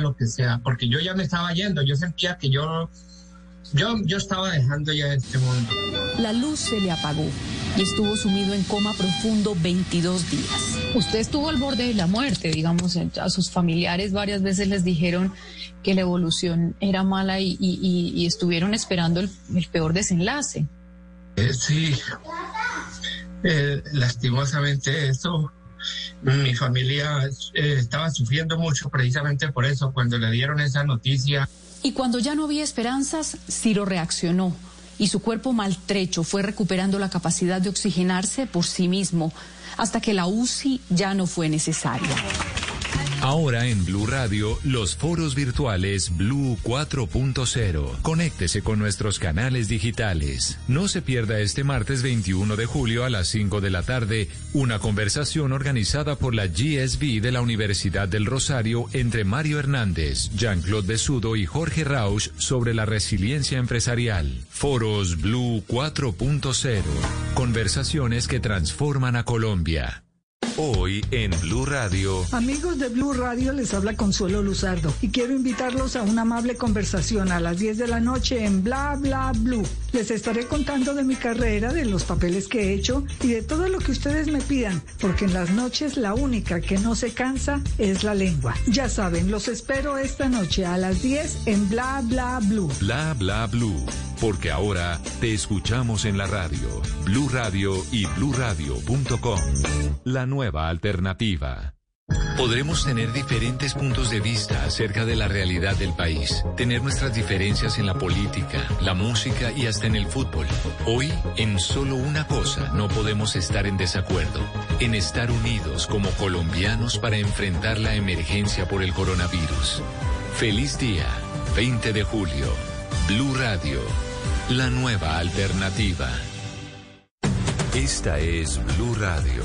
lo que sea, porque yo ya me estaba yendo, yo sentía que yo, yo, yo estaba dejando ya este mundo. La luz se le apagó y estuvo sumido en coma profundo 22 días. Usted estuvo al borde de la muerte, digamos, a sus familiares varias veces les dijeron que la evolución era mala y, estuvieron esperando el, peor desenlace. Eh, sí, eh, lastimosamente eso mi familia eh, estaba sufriendo mucho precisamente por eso, cuando le dieron esa noticia. Y cuando ya no había esperanzas, Ciro reaccionó y su cuerpo maltrecho fue recuperando la capacidad de oxigenarse por sí mismo hasta que la UCI ya no fue necesaria. Ahora en Blue Radio, los foros virtuales Blue 4.0. Conéctese con nuestros canales digitales. No se pierda este martes 21 de julio a las 5 de la tarde una conversación organizada por la GSB de la Universidad del Rosario entre Mario Hernández, Jean-Claude Besudo y Jorge Rausch sobre la resiliencia empresarial. Foros Blue 4.0. Conversaciones que transforman a Colombia. Hoy en Blue Radio. Amigos de Blue Radio, les habla Consuelo Luzardo y quiero invitarlos a una amable conversación a las 10 de la noche en Bla Bla Blue. Les estaré contando de mi carrera, de los papeles que he hecho y de todo lo que ustedes me pidan, porque en las noches la única que no se cansa es la lengua. Ya saben, los espero esta noche a las 10 en Bla Bla Blue. Bla Bla Blue, porque ahora te escuchamos en la radio, Blue Radio y bluradio.com. La nueva alternativa. Podremos tener diferentes puntos de vista acerca de la realidad del país, tener nuestras diferencias en la política, la música y hasta en el fútbol. Hoy, en solo una cosa no podemos estar en desacuerdo, en estar unidos como colombianos para enfrentar la emergencia por el coronavirus. Feliz día, 20 de julio, Blue Radio, la nueva alternativa. Esta es Blue Radio.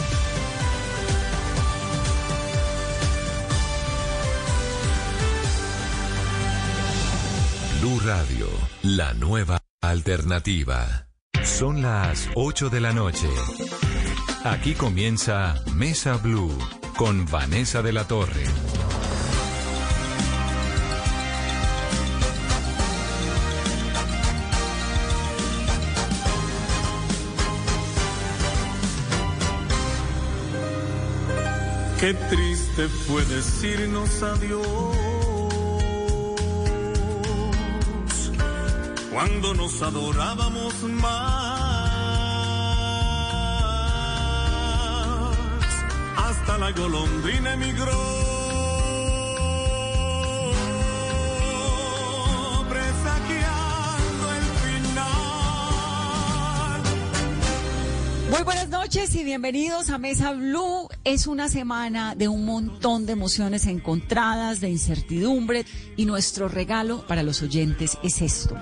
Blue Radio, la nueva alternativa. Son las 8 de la noche. Aquí comienza Mesa Blue con Vanessa de la Torre. Qué triste fue decirnos adiós cuando nos adorábamos más. Hasta la golondrina emigró. presagiando el final. Muy buenas noches y bienvenidos a Mesa Blue. Es una semana de un montón de emociones encontradas, de incertidumbre y nuestro regalo para los oyentes es esto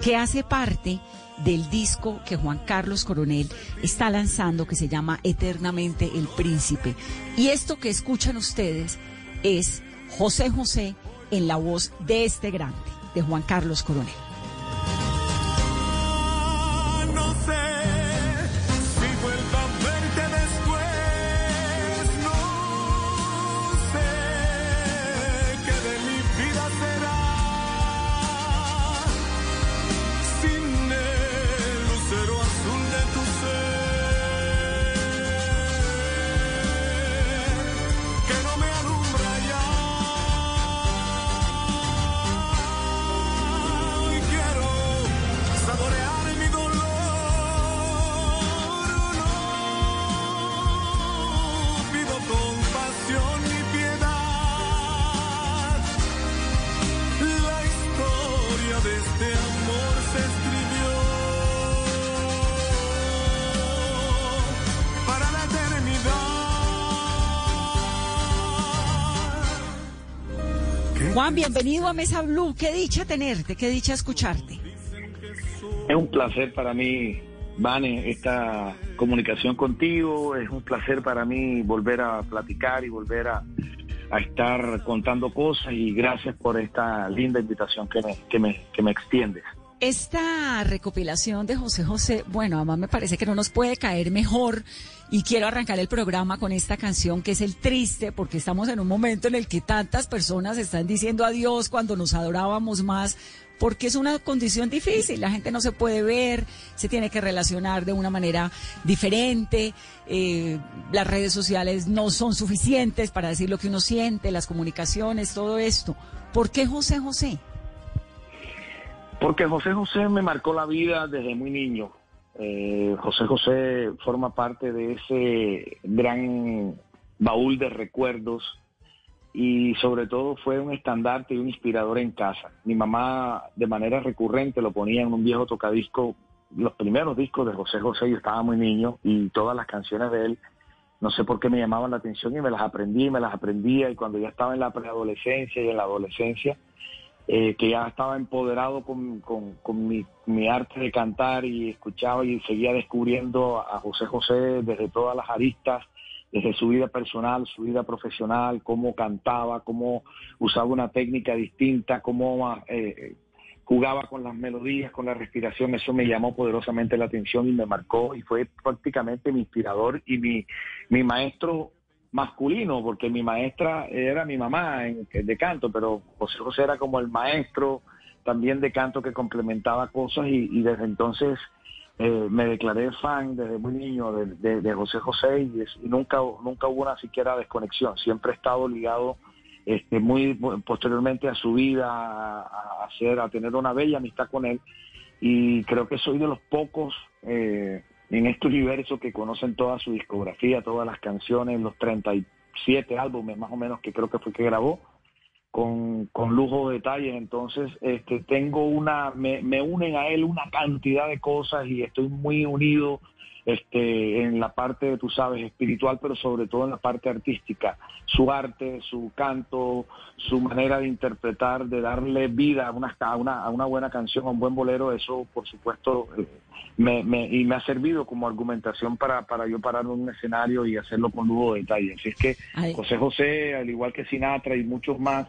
que hace parte del disco que Juan Carlos Coronel está lanzando que se llama Eternamente el Príncipe. Y esto que escuchan ustedes es José José en la voz de este grande, de Juan Carlos Coronel. Bienvenido a Mesa Blue. Qué dicha tenerte, qué dicha escucharte. Es un placer para mí, Vane, esta comunicación contigo. Es un placer para mí volver a platicar y volver a, a estar contando cosas y gracias por esta linda invitación que me, que me, que me extiendes. Esta recopilación de José José, bueno, además me parece que no nos puede caer mejor y quiero arrancar el programa con esta canción que es el triste porque estamos en un momento en el que tantas personas están diciendo adiós cuando nos adorábamos más porque es una condición difícil, la gente no se puede ver, se tiene que relacionar de una manera diferente, eh, las redes sociales no son suficientes para decir lo que uno siente, las comunicaciones, todo esto. ¿Por qué José José? Porque José José me marcó la vida desde muy niño. Eh, José José forma parte de ese gran baúl de recuerdos y sobre todo fue un estandarte y un inspirador en casa. Mi mamá de manera recurrente lo ponía en un viejo tocadisco, los primeros discos de José José, yo estaba muy niño y todas las canciones de él, no sé por qué me llamaban la atención y me las aprendí me las aprendía y cuando ya estaba en la preadolescencia y en la adolescencia, eh, que ya estaba empoderado con, mi, mi, arte de cantar y escuchaba y seguía descubriendo a José José desde todas las aristas, desde su vida personal, su vida profesional, cómo cantaba, cómo usaba una técnica distinta, cómo eh, jugaba con las melodías, con la respiración, eso me llamó poderosamente la atención y me marcó y fue prácticamente mi inspirador y mi, mi maestro masculino, porque mi maestra era mi mamá en, de canto, pero José José era como el maestro también de canto que complementaba cosas y, desde entonces eh, me declaré fan desde muy niño de, José José y, nunca, nunca hubo una siquiera desconexión, siempre he estado ligado este, muy posteriormente a su vida, a, hacer, a tener una bella amistad con él. Y creo que soy de los pocos eh, en este universo que conocen toda su discografía, todas las canciones, los 37 álbumes más o menos que creo que fue que grabó, con, con lujo de detalles. Entonces, este, tengo una, me, me unen a él una cantidad de cosas y estoy muy unido este, en la parte, tú sabes, espiritual, pero sobre todo en la parte artística. Su arte, su canto, su manera de interpretar, de darle vida a una, a una, a una buena canción, a un buen bolero, eso por supuesto eh, me, me, y me ha servido como argumentación para, para yo parar en un escenario y hacerlo con lujo de detalle. Así es que José José, al igual que Sinatra y muchos más,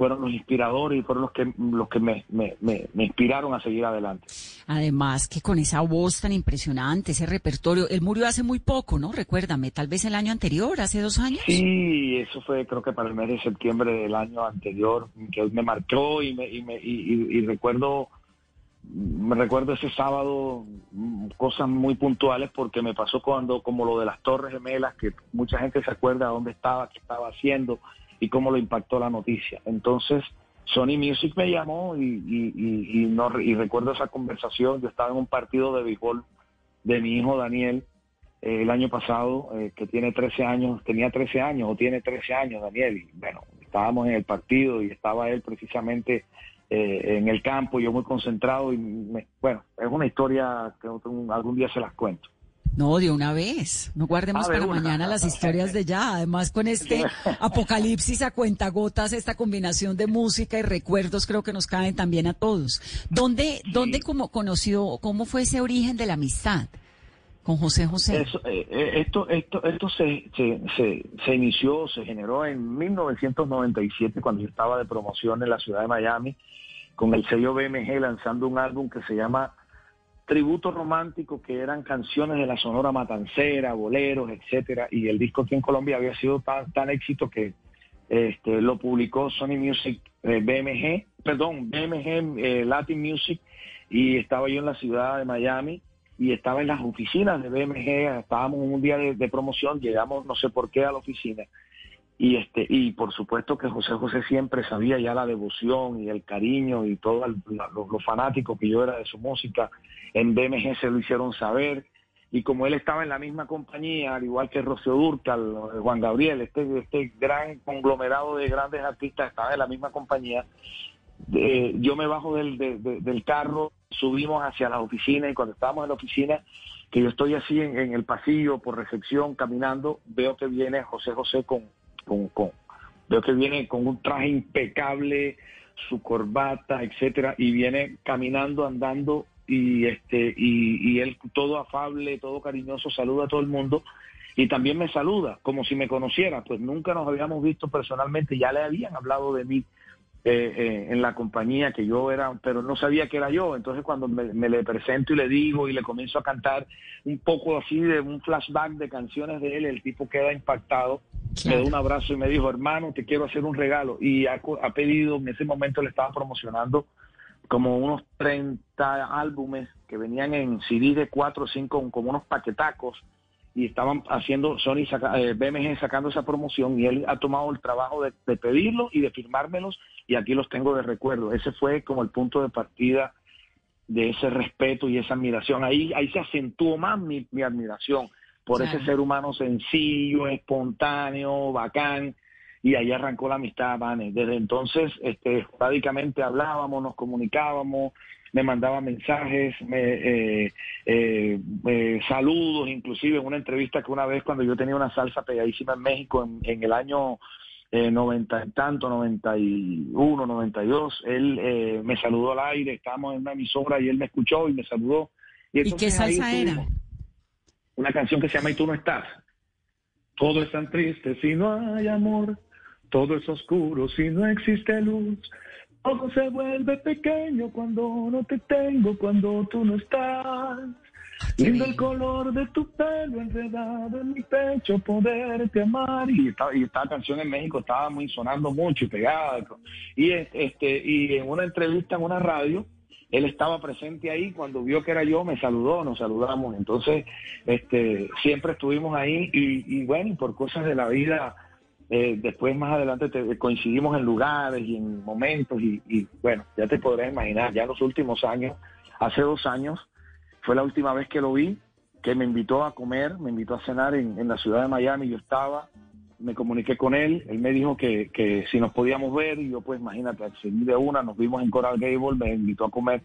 fueron los inspiradores y fueron los que, los que me, me, me, inspiraron a seguir adelante. Además que con esa voz tan impresionante, ese repertorio, él murió hace muy poco, ¿no? Recuérdame, tal vez el año anterior, hace dos años. Sí, eso fue creo que para el mes de septiembre del año anterior, que me marcó y, me, y, me, y, recuerdo me recuerdo ese sábado mm, cosas muy puntuales porque me pasó cuando como lo de las Torres Gemelas que mucha gente se acuerda dónde estaba, qué estaba haciendo y cómo lo impactó la noticia. Entonces, Sony Music me llamó y, y, no, y recuerdo esa conversación. Yo estaba en un partido de béisbol de mi hijo Daniel eh, el año pasado, eh, que tiene 13 años, tenía 13 años o tiene 13 años Daniel. Y bueno, estábamos en el partido y estaba él precisamente eh, en el campo, yo muy concentrado y bueno, es una historia que algún día se las cuento. No, de una vez. No guardemos ah, para mañana las historias de ya. Además, con este apocalipsis a cuentagotas, esta combinación de música y recuerdos creo que nos caen también a todos. ¿Dónde, dónde como conoció, cómo fue ese origen de la amistad con José José? Eh, eh, esto, esto, esto se, se, se, inició, se generó en 1997 cuando yo estaba de promoción en la ciudad de Miami con el sello BMG lanzando un álbum que se llama tributos románticos que eran canciones de la Sonora Matancera, boleros, etcétera, y el disco aquí en Colombia había sido tan, tan éxito que este, lo publicó Sony Music eh, BMG, perdón, BMG eh, Latin Music, y estaba yo en la ciudad de Miami y estaba en las oficinas de BMG, estábamos en un día de promoción, llegamos no sé por qué a la oficina y este y por supuesto que José José siempre sabía ya la devoción y el cariño y todo lo, fanático que yo era de su música. En BMG se lo hicieron saber. Y como él estaba en la misma compañía al igual que Rocío Durcal Juan Gabriel este este gran conglomerado de grandes artistas estaba en la misma compañía yo me bajo del, del carro subimos hacia la oficina y cuando estábamos en la oficina que yo estoy así en el pasillo por recepción caminando veo que viene José José con con, Veo que viene con un traje impecable, su corbata, etcétera, y viene caminando, andando y este y, y él todo afable, todo cariñoso, saluda a todo el mundo y también me saluda como si me conociera, pues nunca nos habíamos visto personalmente, ya le habían hablado de mí eh, eh, en la compañía que yo era, pero no sabía que era yo. Entonces cuando me, le presento y le digo y le comienzo a cantar un poco así de un flashback de canciones de él, el tipo queda impactado, me da un abrazo y me dijo, hermano, te quiero hacer un regalo. Y ha, ha pedido, en ese momento le estaba promocionando como unos 30 álbumes que venían en CD de 4 o 5, como unos paquetacos y estaban haciendo Sony eh, BMG sacando esa promoción y él ha tomado el trabajo de, pedirlo y de firmármelos y aquí los tengo de recuerdo. Ese fue como el punto de partida de ese respeto y esa admiración. Ahí, ahí se acentuó más mi, admiración por ese ser humano sencillo, espontáneo, bacán, y ahí arrancó la amistad, Vane. Desde entonces, este, prácticamente hablábamos, nos comunicábamos, me mandaba mensajes, me, eh, eh, saludos, inclusive en una entrevista que una vez cuando yo tenía una salsa pegadísima en México en, el año eh, 90 y tanto, 91, 92, él eh, me saludó al aire, estábamos en una emisora y él me escuchó y me saludó. ¿Y, qué salsa era? Una canción que se llama Y tú no estás. Todo es tan triste si no hay amor, todo es oscuro si no existe luz. Todo se vuelve pequeño cuando no te tengo, cuando tú no estás. Lindo el color de tu pelo enredado en mi pecho, poderte amar. Y esta, y esta canción en México estaba muy sonando mucho y pegada. Y, este, y en una entrevista en una radio, él estaba presente ahí cuando vio que era yo, me saludó, nos saludamos. Entonces, este, siempre estuvimos ahí y, y bueno, por cosas de la vida eh, después más adelante coincidimos en lugares y en momentos y, bueno, ya te podrás imaginar, ya los últimos años, hace dos años, fue la última vez que lo vi, que me invitó a comer, me invitó a cenar en, la ciudad de Miami, yo estaba, me comuniqué con él, él me dijo que, que si nos podíamos ver y yo pues imagínate, accedí de una, nos vimos en Coral Gable, me invitó a comer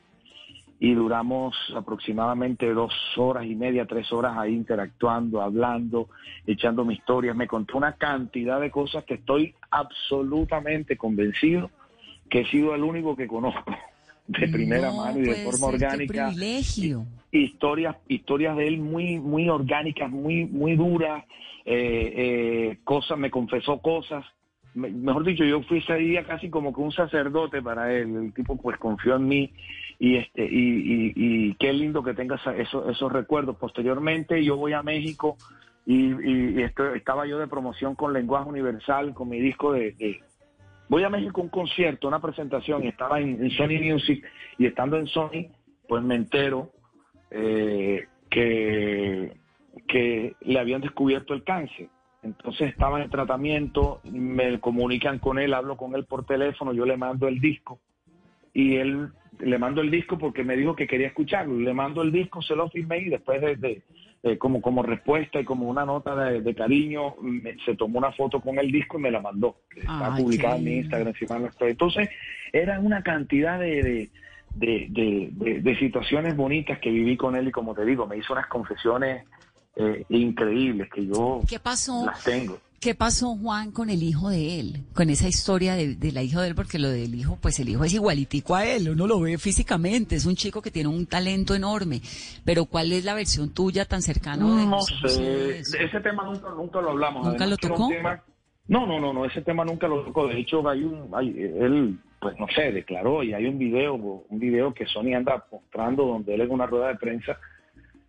y duramos aproximadamente dos horas y media, tres horas ahí interactuando, hablando, echando mi historia. Me contó una cantidad de cosas que estoy absolutamente convencido que he sido el único que conozco de primera mano y de forma orgánica. Privilegio. Historias, historias de él muy, muy orgánicas, muy, muy duras, eh, eh, cosas, me confesó cosas. mejor dicho, yo fui ese día casi como que un sacerdote para él. El tipo pues confió en mí y este y, y, qué lindo que tengas esos, esos recuerdos. Posteriormente yo voy a México y, y estaba yo de promoción con Lenguaje Universal, con mi disco de, Voy a México a un concierto, una presentación, y estaba en, Sony Music, y estando en Sony, pues me entero eh, que, que le habían descubierto el cáncer. Entonces estaba en tratamiento, me comunican con él, hablo con él por teléfono, yo le mando el disco y él le mando el disco porque me dijo que quería escucharlo. Le mando el disco, se lo firmé y después de, como, como respuesta y como una nota de, cariño, se tomó una foto con el disco y me la mandó. Está publicada en mi Instagram, Entonces, era una cantidad de, de, situaciones bonitas que viví con él y como te digo, me hizo unas confesiones eh, increíbles que yo ¿Qué pasó? las tengo. ¿Qué pasó, Juan, con el hijo de él? Con esa historia de, la hija de él, porque lo del hijo, pues el hijo es igualitico a él, uno lo ve físicamente, es un chico que tiene un talento enorme, pero ¿cuál es la versión tuya tan cercana? No sé, ese tema nunca, nunca lo hablamos. ¿Nunca lo tocó? No, no, no, no, ese tema nunca lo tocó. De hecho, hay un, hay, él, pues no sé, declaró y hay un video, un video que Sony anda mostrando donde él en una rueda de prensa,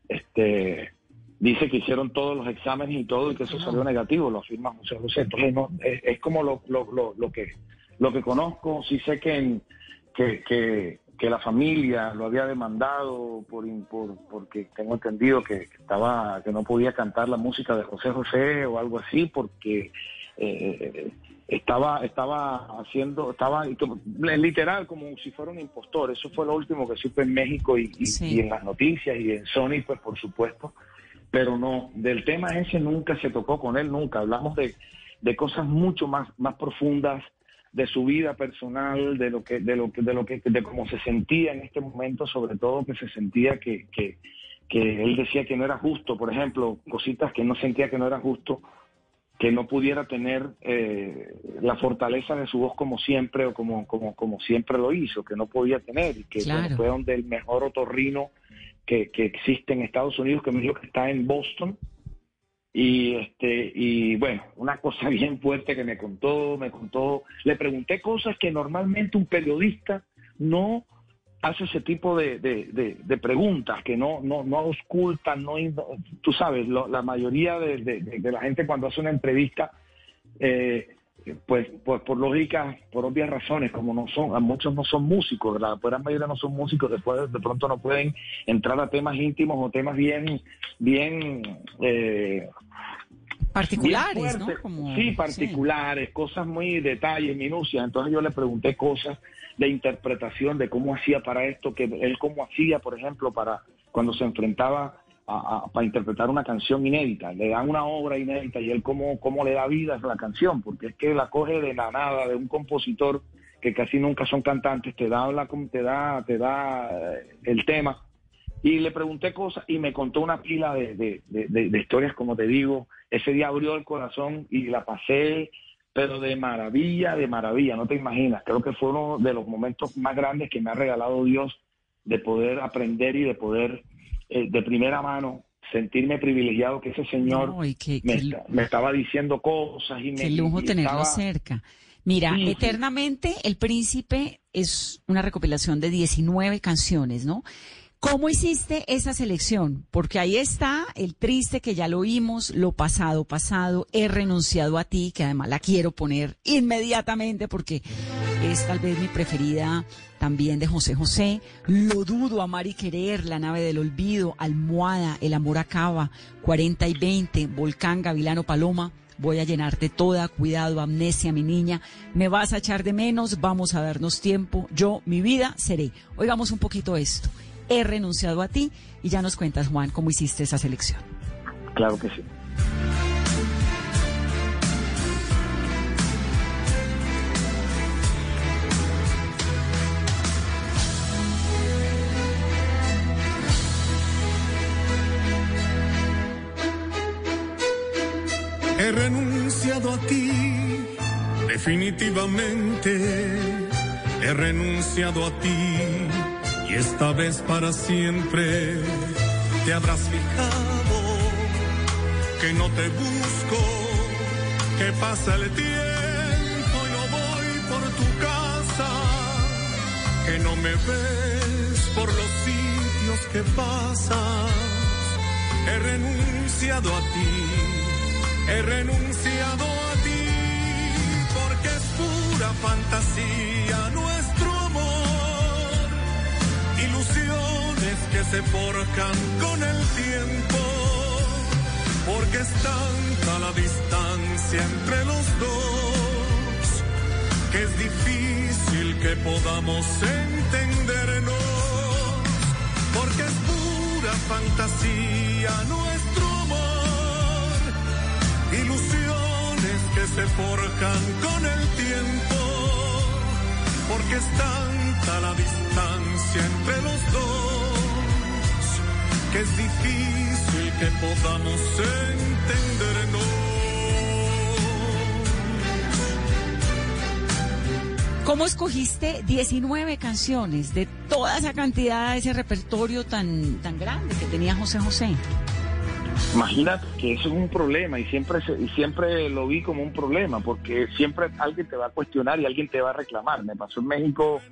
este, dice que hicieron todos los exámenes y todo y que eso salió negativo, lo afirma José José. Entonces, no, es, como lo, lo, lo, que lo que conozco, sí sé que, que, que, la familia lo había demandado por, por porque tengo entendido que, estaba que no podía cantar la música de José José o algo así porque eh, estaba estaba haciendo estaba literal como si fuera un impostor. Eso fue lo último que supe en México y, y en las noticias y en Sony pues por supuesto pero no, del tema ese nunca se tocó con él, nunca. Hablamos de, de cosas mucho más, más profundas, de su vida personal, de lo que, de lo que, de lo que, de cómo se sentía en este momento, sobre todo que se sentía que, que, él decía que no era justo, por ejemplo, cositas que no sentía que no era justo, que no pudiera tener eh, la fortaleza de su voz como siempre o como, como, como siempre lo hizo, que no podía tener, y que fue donde el mejor otorrino que, que, existe en Estados Unidos, que me dijo que está en Boston. Y este, y bueno, una cosa bien fuerte que me contó, me contó, le pregunté cosas que normalmente un periodista no hace ese tipo de, de, preguntas que no, no, no auscultan, no, tú sabes, la mayoría de, la gente cuando hace una entrevista, eh, pues, pues por lógica, por obvias razones, como no son, muchos no son músicos, la gran mayoría no son músicos, después de pronto no pueden entrar a temas íntimos o temas bien, bien eh, particulares, ¿no? sí, particulares, cosas muy detalles, minucias. Entonces yo le pregunté cosas de interpretación de cómo hacía para esto, que él cómo hacía, por ejemplo, para cuando se enfrentaba a, para interpretar una canción inédita. Le dan una obra inédita y él cómo, cómo le da vida a la canción, porque es que la coge de la nada, de un compositor que casi nunca son cantantes, te da, la, te da, te da eh, el tema. Y le pregunté cosas y me contó una pila de, de, de historias, como te digo. Ese día abrió el corazón y la pasé pero de maravilla, de maravilla, no te imaginas. Creo que fue uno de los momentos más grandes que me ha regalado Dios de poder aprender y de poder eh, de primera mano sentirme privilegiado que ese señor me, estaba diciendo cosas y me... Qué lujo tenerlo cerca. Mira, Eternamente el Príncipe es una recopilación de 19 canciones, ¿no? ¿Cómo hiciste esa selección? Porque ahí está el triste que ya lo oímos, lo pasado, pasado, he renunciado a ti, que además la quiero poner inmediatamente porque es tal vez mi preferida también de José José. Lo dudo, amar y querer, La nave del olvido, Almohada, El amor acaba, 40 y 20, Volcán, Gavilano, Paloma. Voy a llenarte toda, cuidado, amnesia, mi niña. Me vas a echar de menos, vamos a darnos tiempo. Yo, mi vida, seré. Oigamos un poquito esto he renunciado a ti y ya nos cuentas, Juan, cómo hiciste esa selección. Claro que sí. He renunciado a ti, definitivamente. He renunciado a ti y esta vez para siempre te habrás fijado que no te busco, que pasa el tiempo y no voy por tu casa, que no me ves por los sitios que pasas. He renunciado a ti, he renunciado a ti, porque es pura fantasía nuestro ilusiones que se forjan con el tiempo, porque es tanta la distancia entre los dos, que es difícil que podamos entendernos, porque es pura fantasía nuestro amor, ilusiones que se forjan con el tiempo, porque es tanta la distancia entre los dos, que es difícil que podamos entendernos. ¿Cómo escogiste 19 canciones de toda esa cantidad, de ese repertorio tan, tan grande que tenía José José? Imagínate que eso es un problema y siempre y siempre lo vi como un problema porque siempre alguien te va a cuestionar y alguien te va a reclamar. Me pasó en México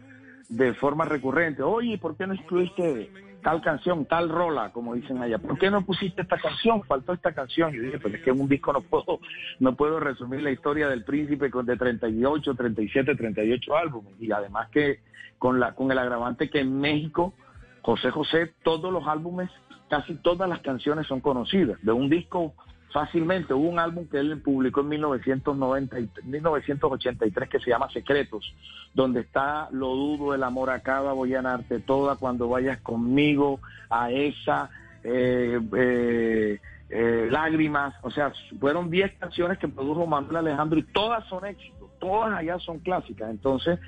de forma recurrente. Oye, ¿por qué no excluiste tal canción, tal rola, como dicen allá? ¿Por qué no pusiste esta canción? Faltó esta canción. Y dije, pues es que en un disco no puedo, no puedo resumir la historia del príncipe con de 38, 37, 38 álbumes. Y además que con la, con el agravante que en México, José José, todos los álbumes, casi todas las canciones son conocidas. De un disco fácilmente. Hubo un álbum que él publicó en 1990, 1983 que se llama Secretos, donde está Lo dudo, el amor acaba, voy a ganarte toda cuando vayas conmigo, a esa, eh, eh, eh, lágrimas. O sea, fueron 10 canciones que produjo Manuel Alejandro y todas son éxitos, todas allá son clásicas. Entonces,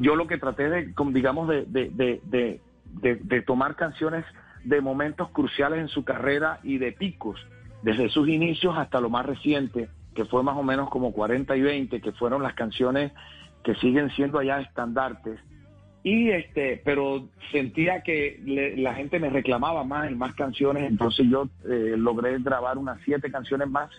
yo lo que traté de, digamos, de, de, de, de tomar canciones de momentos cruciales en su carrera y de picos desde sus inicios hasta lo más reciente, que fue más o menos como 40 y 20, que fueron las canciones que siguen siendo allá estandartes. Y este, pero sentía que la gente me reclamaba más y más canciones, entonces yo eh, logré grabar unas siete canciones más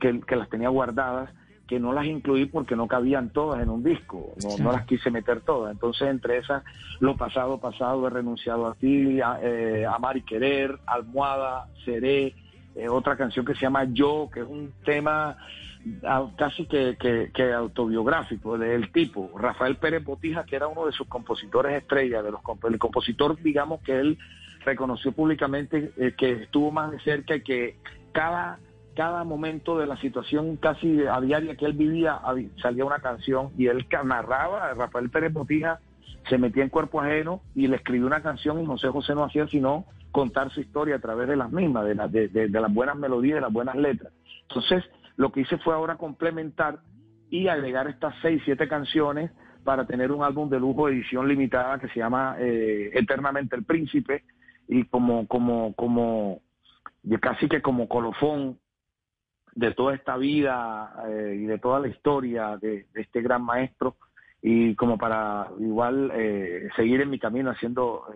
que, que, las tenía guardadas, que no las incluí porque no cabían todas en un disco, no, no las quise meter todas. Entonces entre esas, Lo pasado, pasado, he renunciado a ti, a, eh, Amar y Querer, Almohada, Seré, eh, otra canción que se llama Yo, que es un tema casi que, que, autobiográfico del tipo. Rafael Pérez Botija, que era uno de sus compositores estrella, de los el compositor, digamos, que él reconoció públicamente eh, que estuvo más de cerca y que cada, cada momento de la situación casi a diaria que él vivía salía una canción y él narraba, Rafael Pérez Botija se metía en cuerpo ajeno y le escribió una canción y José José no hacía sino contar su historia a través de las mismas, de, de, de las buenas melodías, de las buenas letras. Entonces, lo que hice fue ahora complementar y agregar estas seis, siete canciones para tener un álbum de lujo edición limitada que se llama eh, Eternamente el Príncipe y como, como, como, casi que como colofón de toda esta vida eh, y de toda la historia de, este gran maestro y como para igual eh, seguir en mi camino haciendo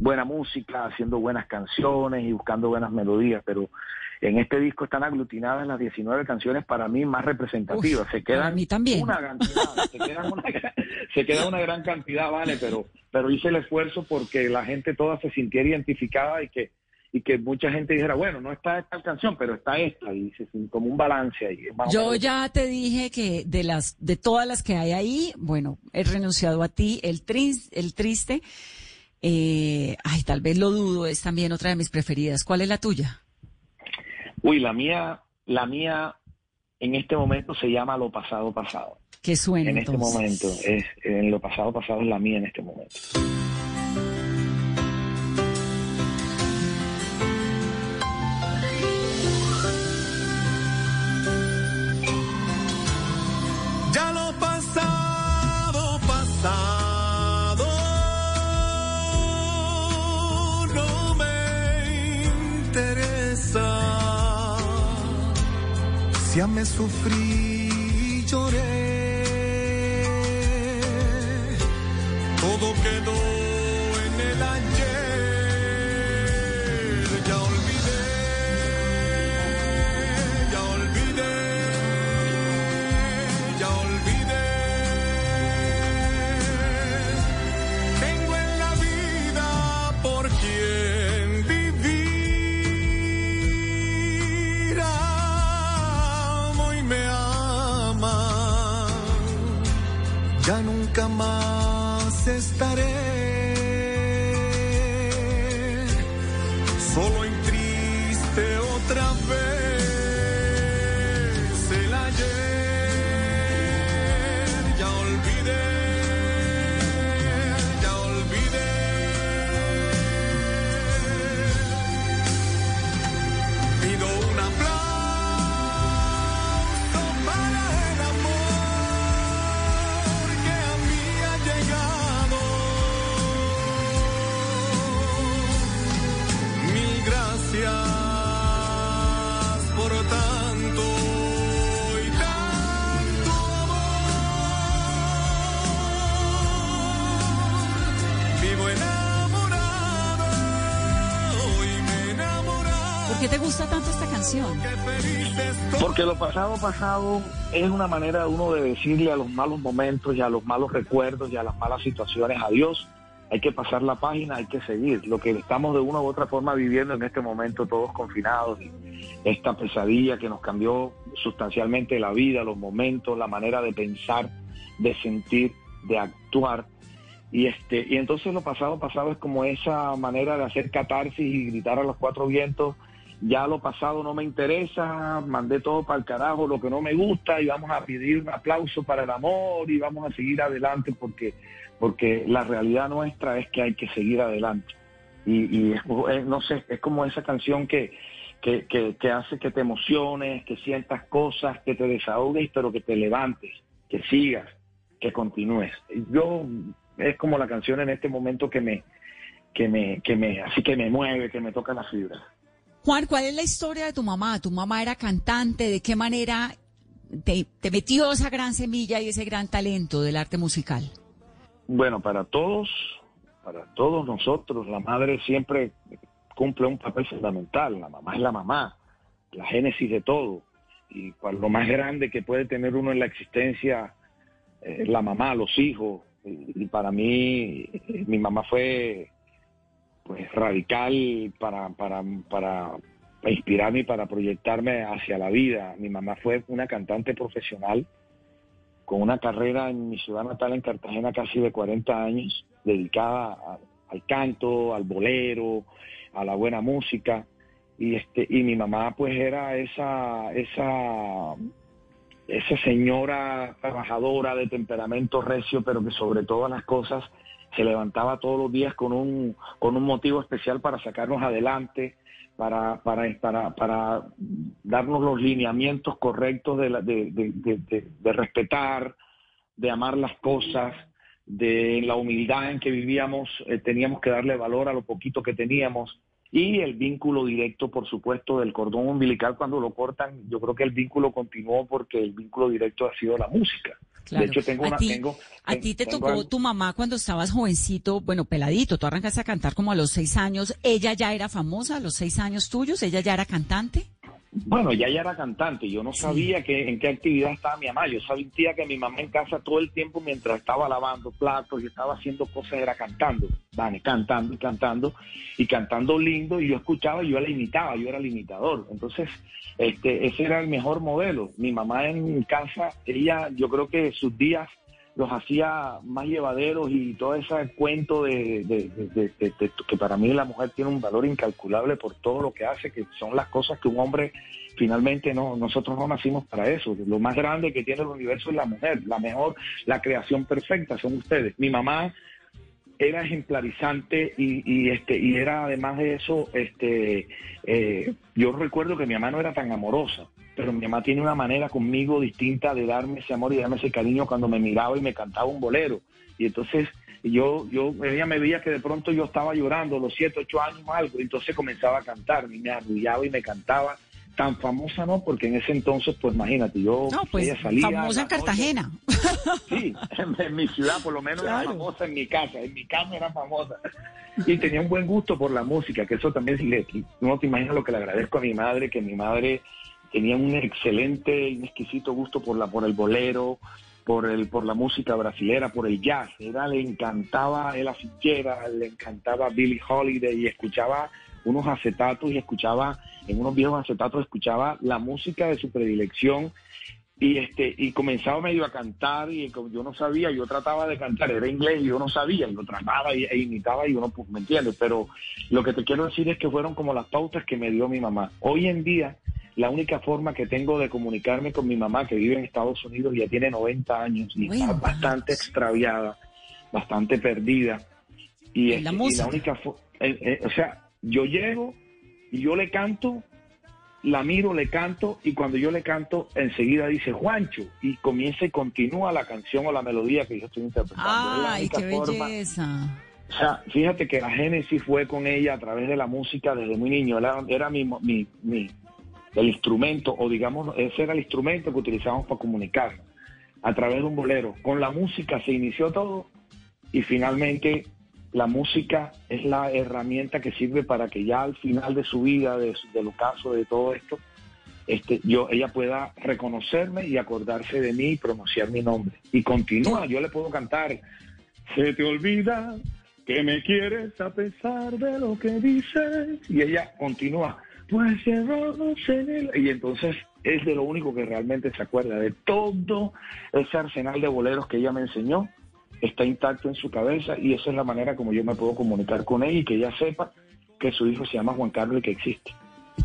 buena música, haciendo buenas canciones y buscando buenas melodías, pero en este disco están aglutinadas las 19 canciones para mí más representativas. se quedan mí también. una cantidad, se, quedan una, se queda una gran cantidad, vale, pero pero hice el esfuerzo porque la gente toda se sintiera identificada y que y que mucha gente dijera, bueno, no está esta canción, pero está esta, y se, como un balance ahí. Yo ya te dije que de las de todas las que hay ahí, bueno, he renunciado a ti, el, el triste, eh, ay, tal vez lo dudo, es también otra de mis preferidas. ¿Cuál es la tuya? Uy, la mía, la mía en este momento se llama Lo pasado pasado. ¿Qué suena En este momento, es, en Lo pasado pasado es la mía en este momento. Ya me sufrí, lloré. Todo quedó ya gusta tanto esta canción? Porque lo pasado pasado es una manera de uno de decirle a los malos momentos y a los malos recuerdos y a las malas situaciones adiós. Hay que pasar la página, hay que seguir. Lo que estamos de una u otra forma viviendo en este momento, todos confinados, esta pesadilla que nos cambió sustancialmente la vida, los momentos, la manera de pensar, de sentir, de actuar. Y este, y entonces lo pasado pasado es como esa manera de hacer catarsis y gritar a los cuatro vientos ya lo pasado no me interesa, mandé todo para el carajo, lo que no me gusta y vamos a pedir un aplauso para el amor y vamos a seguir adelante porque, porque la realidad nuestra es que hay que seguir adelante. Y, no sé, es como esa canción que, que, que, hace que te emociones, que sientas cosas, que te desahogues, pero que te levantes, que sigas, que continúes. Yo es como la canción en este momento que me, que me, que me, así que me mueve, que me toca la fibra. Juan, ¿cuál es la historia de tu mamá? ¿Tu mamá era cantante? ¿De qué manera te, metió esa gran semilla y ese gran talento del arte musical? Bueno, para todos, para todos nosotros, la madre siempre cumple un papel fundamental. La mamá es la mamá, la génesis de todo. Y lo más grande que puede tener uno en la existencia es la mamá, los hijos. Y, para mí, mi mamá fue pues radical para, para, para inspirarme y para proyectarme hacia la vida. Mi mamá fue una cantante profesional con una carrera en mi ciudad natal, en Cartagena, casi de 40 años, dedicada al canto, al bolero, a la buena música. Y, este, y mi mamá pues era esa, esa, esa señora trabajadora de temperamento recio, pero que sobre todas las cosas se levantaba todos los días con un, con un motivo especial para sacarnos adelante, para, para, para, para darnos los lineamientos correctos de, de, respetar, de amar las cosas, de la humildad en que vivíamos, eh, teníamos que darle valor a lo poquito que teníamos y el vínculo directo, por supuesto, del cordón umbilical cuando lo cortan, yo creo que el vínculo continuó porque el vínculo directo ha sido la música. De hecho, tengo a una... Tengo, a ti te tocó tu mamá cuando estabas jovencito, bueno, peladito, tú arrancaste a cantar como a los seis años. ¿Ella ya era famosa a los seis años tuyos? ¿Ella ya era cantante? Bueno, ya ella era cantante, yo no sabía que, en qué actividad estaba mi mamá, yo sabía que mi mamá en casa todo el tiempo mientras estaba lavando platos y estaba haciendo cosas era cantando, vale, cantando y cantando y cantando lindo y yo escuchaba y yo la imitaba, yo era el imitador, entonces este, ese era el mejor modelo, mi mamá en casa, ella yo creo que sus días los hacía más llevaderos y todo ese cuento de, que para mí la mujer tiene un valor incalculable por todo lo que hace, que son las cosas que un hombre finalmente no, nosotros no nacimos para eso. Lo más grande que tiene el universo es la mujer, la mejor, la creación perfecta son ustedes. Mi mamá era ejemplarizante y, este y era además de eso este eh, yo recuerdo que mi mamá no era tan amorosa pero mi mamá tiene una manera conmigo distinta de darme ese amor y darme ese cariño cuando me miraba y me cantaba un bolero. Y entonces yo, yo, ella me veía que de pronto yo estaba llorando, los siete, ocho años algo, y entonces comenzaba a cantar, y me arrullaba y me cantaba. Tan famosa no, porque en ese entonces, pues imagínate, yo no, pues, ella salía. Famosa en Cartagena. Sí, en, mi ciudad por lo menos era famosa en mi casa, en mi casa era famosa. Y tenía un buen gusto por la música, que eso también, no te imaginas lo que le agradezco a mi madre, que mi madre tenía un excelente y exquisito gusto por la por el bolero, por el por la música brasilera, por el jazz. Era le encantaba el Fitzgerald, le encantaba Billie Holiday y escuchaba unos acetatos y escuchaba en unos viejos acetatos escuchaba la música de su predilección y este y comenzaba medio a cantar y yo no sabía yo trataba de cantar era inglés y yo no sabía y lo trataba e, imitaba y uno pues me entiende pero lo que te quiero decir es que fueron como las pautas que me dio mi mamá hoy en día la única forma que tengo de comunicarme con mi mamá, que vive en Estados Unidos, ya tiene 90 años y está bastante extraviada, bastante perdida. Y, la, única eh, eh, o sea, yo llego y yo le canto, la miro, le canto, y cuando yo le canto, enseguida dice Juancho, y comienza y continúa la canción o la melodía que yo estoy interpretando. ¡Ay, qué belleza! O sea, fíjate que la génesis fue con ella a través de la música desde muy niño. Era, era mi, mi, mi, el instrumento, o digamos, ese era el instrumento que utilizábamos para comunicar a través de un bolero. Con la música se inició todo y finalmente la música es la herramienta que sirve para que ya al final de su vida, de, del ocaso, de todo esto, este, yo, ella pueda reconocerme y acordarse de mí y pronunciar mi nombre. Y continúa, yo le puedo cantar, se te olvida que me quieres a pesar de lo que dices. Y ella continúa, pues Y entonces es de lo único que realmente se acuerda, de todo ese arsenal de boleros que ella me enseñó, está intacto en su cabeza y esa es la manera como yo me puedo comunicar con ella y que ella sepa que su hijo se llama Juan Carlos y que existe.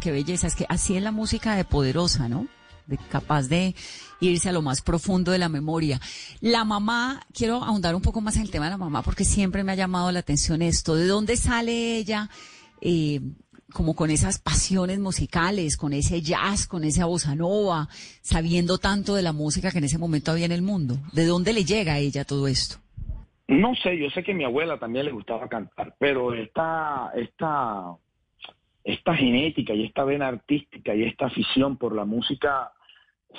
Qué belleza, es que así es la música de poderosa, ¿no? De, capaz de irse a lo más profundo de la memoria. La mamá, quiero ahondar un poco más en el tema de la mamá porque siempre me ha llamado la atención esto. ¿De dónde sale ella? Eh, como con esas pasiones musicales, con ese jazz, con esa bossa nova, sabiendo tanto de la música que en ese momento había en el mundo? ¿De dónde le llega a ella todo esto? No sé, yo sé que a mi abuela también le gustaba cantar, pero esta, esta, esta genética y esta vena artística y esta afición por la música,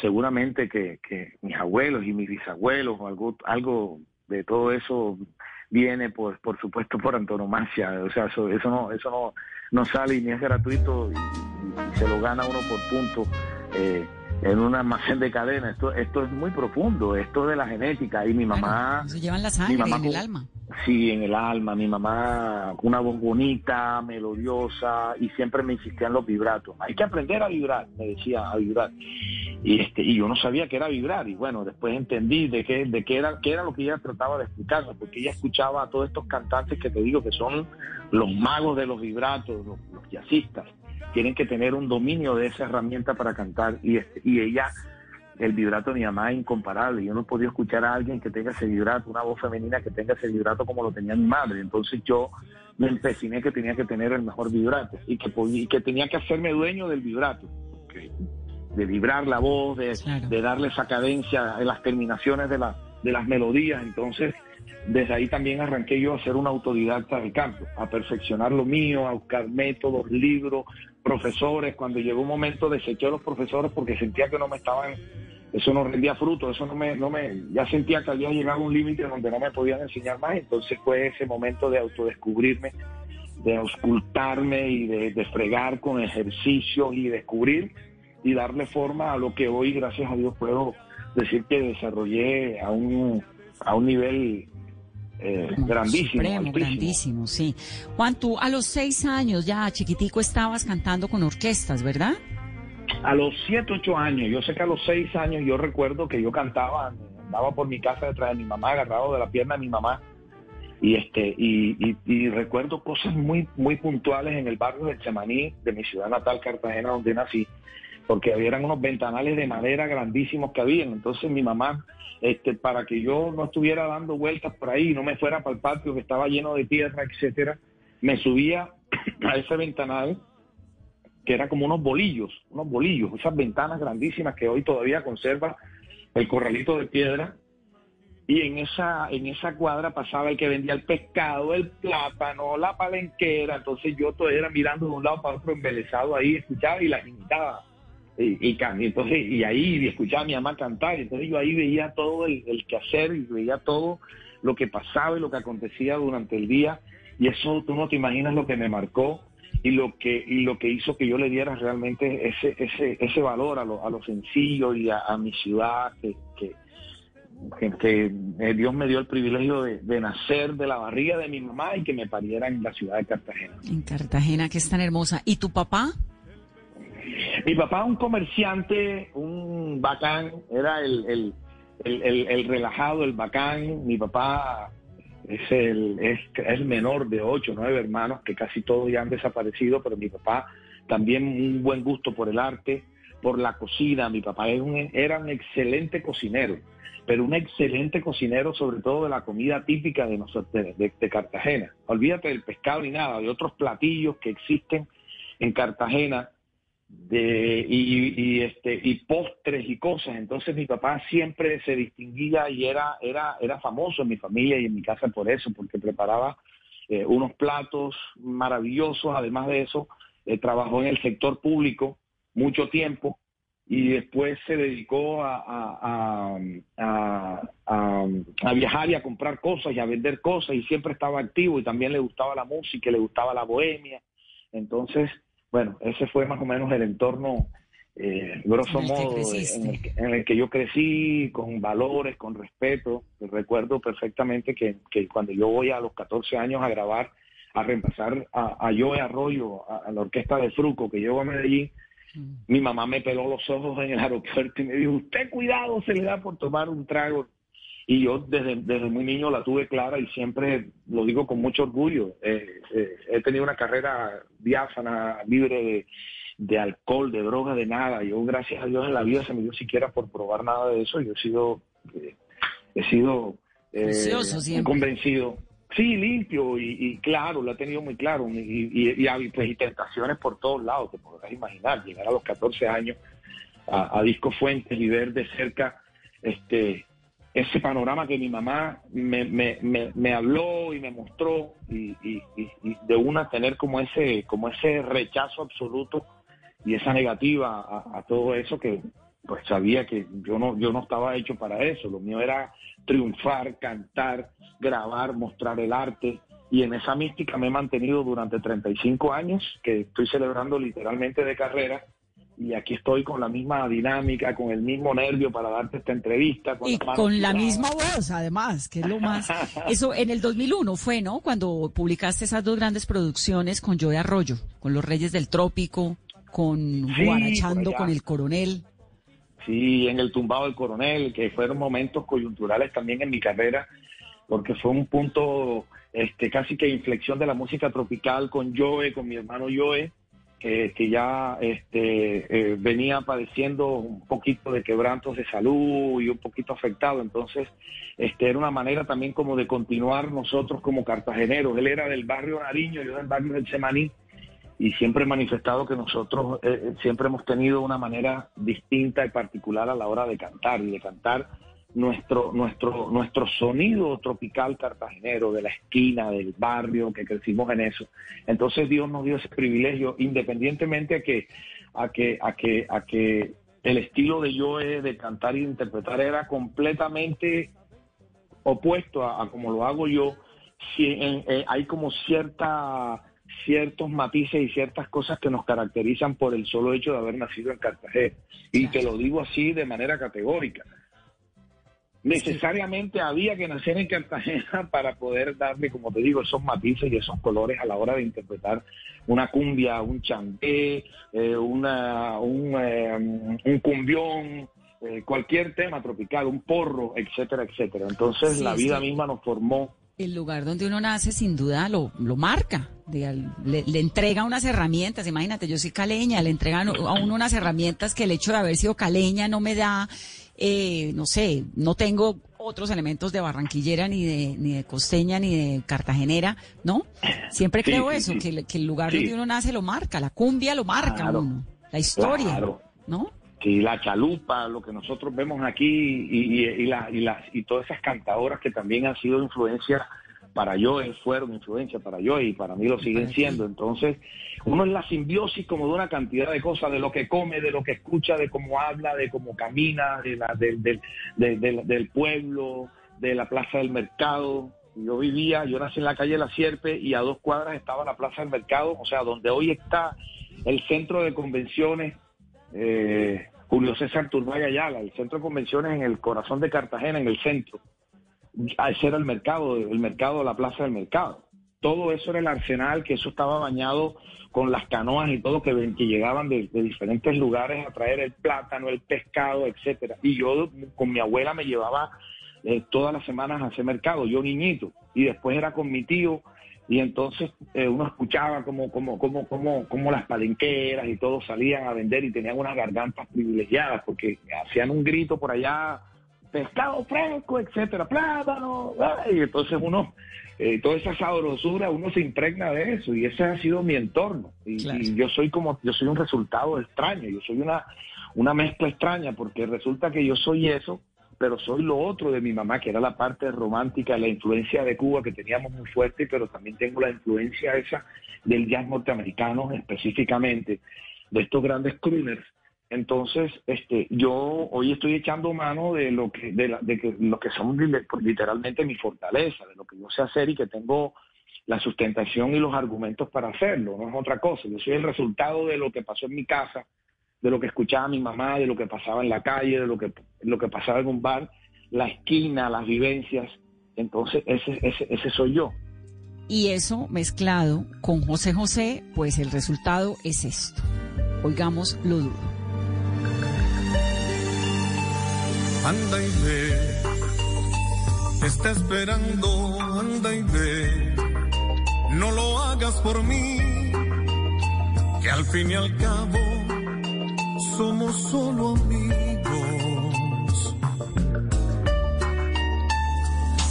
seguramente que, mis abuelos y mis bisabuelos, algo, algo de todo eso viene por, por supuesto por antonomasia, o sea, eso, eso no, eso no, no sale y ni es gratuito y, se lo gana uno por punto. Eh, en un almacén de cadena. Esto, esto es muy profundo, esto de la genética. Y mi mamá... se llevan la sangre en el alma. Sí, en el alma. Mi mamá, una voz bonita, melodiosa, y siempre me insistía en los vibratos. Hay que aprender a vibrar, me decía, a vibrar. Y, este, y yo no sabía qué era vibrar. Y bueno, después entendí de qué, de qué, era, qué era lo que ella trataba de explicarme, porque ella escuchaba a todos estos cantantes que te digo que son los magos de los vibratos, los, los jazzistas tienen que tener un dominio de esa herramienta para cantar y, este, y ella, el vibrato de mi mamá es incomparable. Yo no he podido escuchar a alguien que tenga ese vibrato, una voz femenina que tenga ese vibrato como lo tenía mi madre. Entonces yo me empeciné que tenía que tener el mejor vibrato y que, y que tenía que hacerme dueño del vibrato. De vibrar la voz, de, de darle esa cadencia en las terminaciones de, la, de las melodías. Entonces, desde ahí también arranqué yo a ser un autodidacta del campo, a perfeccionar lo mío, a buscar métodos, libros, profesores. Cuando llegó un momento deseché a los profesores porque sentía que no me estaban, eso no rendía fruto, eso no me, no me, ya sentía que había llegado a un límite donde no me podían enseñar más. Entonces fue ese momento de autodescubrirme, de auscultarme y de, de fregar con ejercicios y descubrir y darle forma a lo que hoy, gracias a Dios, puedo decir que desarrollé a un, a un nivel eh, grandísimo. grandísimo, sí. Juan, tú a los seis años ya chiquitico estabas cantando con orquestas, ¿verdad? A los siete, ocho años. Yo sé que a los seis años yo recuerdo que yo cantaba, andaba por mi casa detrás de mi mamá, agarrado de la pierna de mi mamá. Y este y, y, recuerdo cosas muy muy puntuales en el barrio del Chamaní, de mi ciudad natal, Cartagena, donde nací, porque había unos ventanales de madera grandísimos que habían. Entonces mi mamá este, para que yo no estuviera dando vueltas por ahí, no me fuera para el patio que estaba lleno de tierra, etcétera, me subía a ese ventanal que era como unos bolillos, unos bolillos, esas ventanas grandísimas que hoy todavía conserva el corralito de piedra. Y en esa, en esa cuadra pasaba el que vendía el pescado, el plátano, la palenquera. Entonces yo todavía era mirando de un lado para otro embelesado ahí, escuchaba y las imitaba y, y, entonces y ahí escuchaba a mi mamá cantar entonces yo ahí veía todo el, el quehacer y veía todo lo que pasaba y lo que acontecía durante el día y eso tú no te imaginas lo que me marcó y lo que y lo que hizo que yo le diera realmente ese ese ese valor a lo, a lo sencillo y a, mi ciudad que, que, que, eh, Dios me dio el privilegio de, de, nacer de la barriga de mi mamá y que me pariera en la ciudad de Cartagena. En Cartagena, que es tan hermosa. ¿Y tu papá? Mi papá, un comerciante, un bacán, era el, el, relajado, el bacán. Mi papá es el, es, el menor de ocho, nueve hermanos, que casi todos ya han desaparecido, pero mi papá también un buen gusto por el arte, por la cocina. Mi papá era un excelente cocinero, pero un excelente cocinero sobre todo de la comida típica de, nosotros, de, de Cartagena. Olvídate del pescado ni nada, de otros platillos que existen en Cartagena de, y, este, y postres y cosas. Entonces mi papá siempre se distinguía y era, era, era famoso en mi familia y en mi casa por eso, porque preparaba eh, unos platos maravillosos. Además de eso, eh, trabajó en el sector público mucho tiempo y después se dedicó a, a, a, a, viajar y a comprar cosas y a vender cosas y siempre estaba activo y también le gustaba la música, le gustaba la bohemia. Entonces, bueno, ese fue más o menos el entorno, eh, grosso modo, en el, que, yo crecí, con valores, con respeto. Recuerdo perfectamente que, cuando yo voy a los 14 años a grabar, a reemplazar a, a Joe Arroyo, a, la orquesta de Fruco, que llevo a Medellín, mm. mi mamá me peló los ojos en el aeropuerto y me dijo, usted cuidado, se le da por tomar un trago. Y yo desde, desde muy niño la tuve clara y siempre lo digo con mucho orgullo. Eh, eh, he tenido una carrera diáfana, libre de, alcohol, de droga, de nada. Yo, gracias a Dios, en la vida se me dio siquiera por probar nada de eso. Yo he sido, eh, he sido convencido. Sí, limpio y, claro, lo he tenido muy claro. Y, y, pues, y tentaciones por todos lados, te podrás imaginar. Llegar a los 14 años a, a Disco Fuentes y ver de cerca este ese panorama que mi mamá me, me, me, habló y me mostró y, y, de una tener como ese, como ese rechazo absoluto y esa negativa a, todo eso que pues sabía que yo no, yo no estaba hecho para eso, lo mío era triunfar, cantar, grabar, mostrar el arte. Y en esa mística me he mantenido durante 35 años que estoy celebrando literalmente de carrera y aquí estoy con la misma dinámica, con el mismo nervio para darte esta entrevista. y con la misma voz, además, que es lo más... Eso en el 2001 fue, ¿no? Cuando publicaste esas dos grandes producciones con Joe Arroyo, con Los Reyes del Trópico, con Guarachando, con El Coronel. Sí, en El Tumbado del Coronel, que fueron momentos coyunturales también en mi carrera, porque fue un punto este, casi que inflexión de la música tropical con Joe, con mi hermano Joe que ya este, eh, venía padeciendo un poquito de quebrantos de salud y un poquito afectado. Entonces, este, era una manera también como de continuar nosotros como cartageneros. Él era del barrio Nariño, yo del barrio del Semaní, y siempre he manifestado que nosotros eh, eh, siempre hemos tenido una manera distinta y particular a la hora de cantar y de cantar nuestro, nuestro, nuestro sonido tropical cartagenero de la esquina, del barrio, que crecimos en eso. Entonces Dios nos dio ese privilegio, independientemente a que, a que, a que, a que el estilo de yo de cantar y de interpretar era completamente opuesto a, como lo hago yo. Si eh, hay como cierta ciertos matices y ciertas cosas que nos caracterizan por el solo hecho de haber nacido en Cartagena. Y te lo digo así de manera categórica necesariamente había que nacer en Cartagena para poder darle, como te digo, esos matices y esos colores a la hora de interpretar una cumbia, un chanté, eh, una, un, eh, un cumbión, eh, cualquier tema tropical, un porro, etcétera, etcétera. Entonces la vida misma nos formó. El lugar donde uno nace sin duda lo, lo marca, le, le, entrega unas herramientas, imagínate, yo soy caleña, le entregan a uno unas herramientas que el hecho de haber sido caleña no me da eh, no sé, no tengo otros elementos de barranquillera, ni de, ni de costeña, ni de cartagenera, ¿no? Siempre creo eso, que, el lugar donde uno nace lo marca, la cumbia lo marca uno, la historia, ¿no? Sí, la chalupa, lo que nosotros vemos aquí y, y, la, y, las, y todas esas cantadoras que también han sido influencia para yo, fueron influencia para yo y para mí lo siguen siendo. Entonces, uno es la simbiosis como de una cantidad de cosas, de lo que come, de lo que escucha, de cómo habla, de cómo camina, de la, del, del pueblo, de la plaza del mercado. Yo vivía, yo nací en la calle La Sierpe y a dos cuadras estaba la plaza del mercado, o sea, donde hoy está el centro de convenciones eh, Julio César Turbay Ayala, el centro de convenciones en el corazón de Cartagena, en el centro. Ese era el mercado, el mercado, la plaza del mercado. Todo eso era el arsenal, que eso estaba bañado con las canoas y todo que, que llegaban de, diferentes lugares a traer el plátano, el pescado, etcétera. Y yo con mi abuela me llevaba eh, todas las semanas a ese mercado, yo niñito, y después era con mi tío, y entonces eh, uno escuchaba como, como, como, como, como las palenqueras y todos salían a vender y tenían unas gargantas privilegiadas porque hacían un grito por allá, pescado fresco, etcétera, plátano, y entonces uno eh, toda esa sabrosura, uno se impregna de eso y ese ha sido mi entorno. Y, yo soy como, yo soy un resultado extraño, yo soy una, una mezcla extraña porque resulta que yo soy eso, pero soy lo otro de mi mamá, que era la parte romántica, la influencia de Cuba que teníamos muy fuerte, pero también tengo la influencia esa del jazz norteamericano específicamente, de estos grandes crooners entonces, este, yo hoy estoy echando mano de lo que, de, de que, lo que son literalmente mi fortaleza, de lo que yo sé hacer y que tengo la sustentación y los argumentos para hacerlo, no es otra cosa. Yo soy el resultado de lo que pasó en mi casa, de lo que escuchaba mi mamá, de lo que pasaba en la calle, de lo que, lo que pasaba en un bar, la esquina, las vivencias. Entonces, ese, ese, ese soy yo. Y eso mezclado con José José, pues el resultado es esto. Oigamos lo duro. Anda y ve. Está esperando, anda y ve. No lo hagas por mí, que al fin y al cabo somos solo amigos.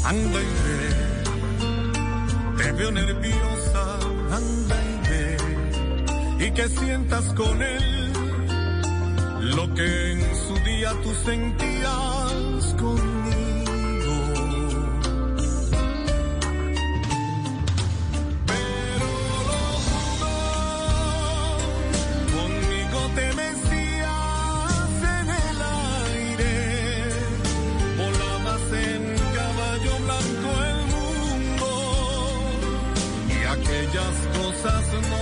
Anda y ve, te veo nerviosa, anda y ve, y que sientas con él lo que en su día tú sentías conmigo. Pero lo juro, conmigo te mecías en el aire, volabas en caballo blanco el mundo y aquellas cosas no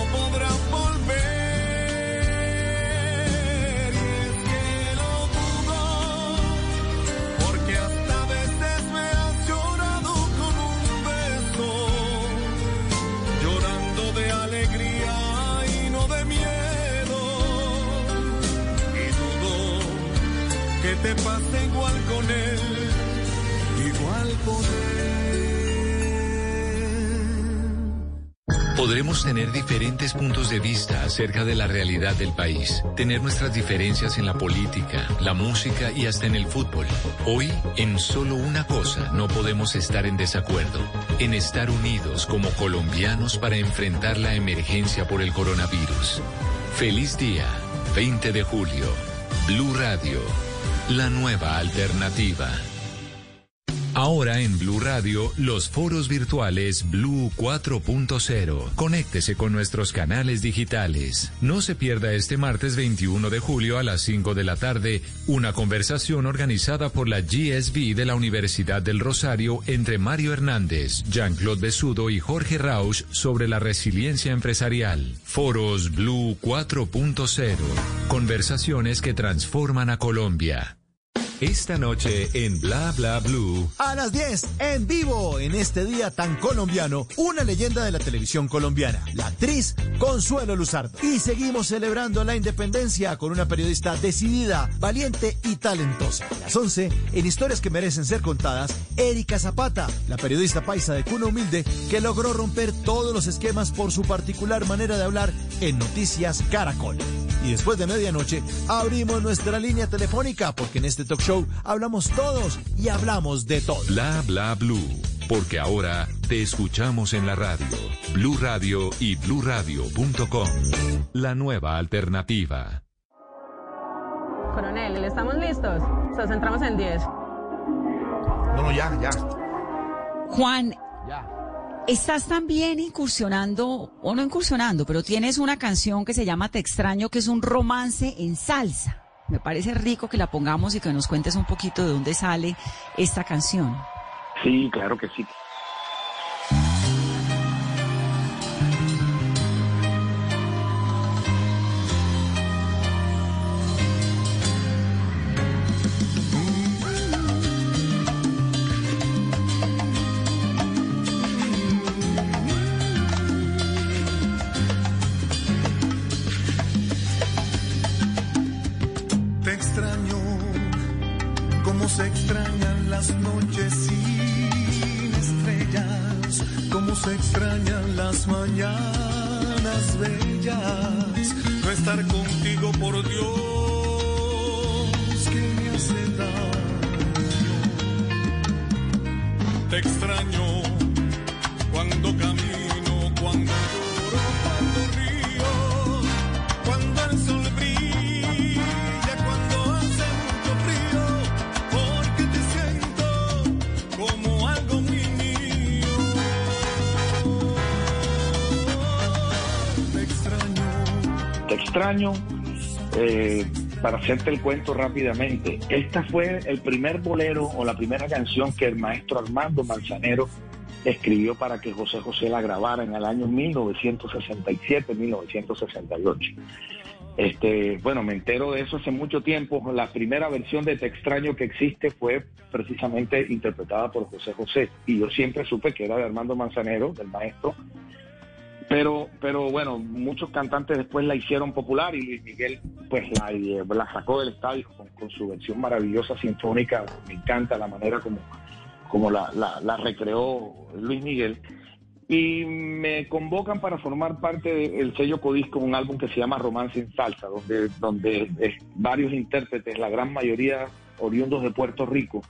Podremos tener diferentes puntos de vista acerca de la realidad del país, tener nuestras diferencias en la política, la música y hasta en el fútbol. Hoy, en solo una cosa no podemos estar en desacuerdo, en estar unidos como colombianos para enfrentar la emergencia por el coronavirus. Feliz día, 20 de julio, Blue Radio, la nueva alternativa. Ahora en Blue Radio, los foros virtuales Blue 4.0. Conéctese con nuestros canales digitales. No se pierda este martes 21 de julio a las 5 de la tarde una conversación organizada por la GSB de la Universidad del Rosario entre Mario Hernández, Jean-Claude Besudo y Jorge Rausch sobre la resiliencia empresarial. Foros Blue 4.0. Conversaciones que transforman a Colombia. Esta noche en Bla Bla Blue. A las 10, en vivo, en este día tan colombiano, una leyenda de la televisión colombiana, la actriz Consuelo Luzardo. Y seguimos celebrando la independencia con una periodista decidida, valiente y talentosa. A las 11, en historias que merecen ser contadas, Erika Zapata, la periodista paisa de cuna humilde que logró romper todos los esquemas por su particular manera de hablar en Noticias Caracol. Y después de medianoche, abrimos nuestra línea telefónica porque en este talk show hablamos todos y hablamos de todo. Bla bla blue, porque ahora te escuchamos en la radio. Blue Radio y bluradio.com. La nueva alternativa. Coronel, ¿estamos listos? Nos entramos en 10. No, no, ya, ya. Juan, Ya. Estás también incursionando, o no incursionando, pero tienes una canción que se llama Te extraño, que es un romance en salsa. Me parece rico que la pongamos y que nos cuentes un poquito de dónde sale esta canción. Sí, claro que sí. Hacerte el cuento rápidamente, esta fue el primer bolero o la primera canción que el maestro Armando Manzanero escribió para que José José la grabara en el año 1967-1968. Este, bueno, me entero de eso hace mucho tiempo. La primera versión de Te extraño que existe fue precisamente interpretada por José José y yo siempre supe que era de Armando Manzanero, del maestro, pero, pero bueno, muchos cantantes después la hicieron popular y Luis Miguel pues la, eh, sacó del estadio con, su versión maravillosa sinfónica. Me encanta la manera como, como la, recreó Luis Miguel. Y me convocan para formar parte del sello Codisco, un álbum que se llama Romance en Salsa, donde, donde varios intérpretes, la gran mayoría oriundos de Puerto Rico,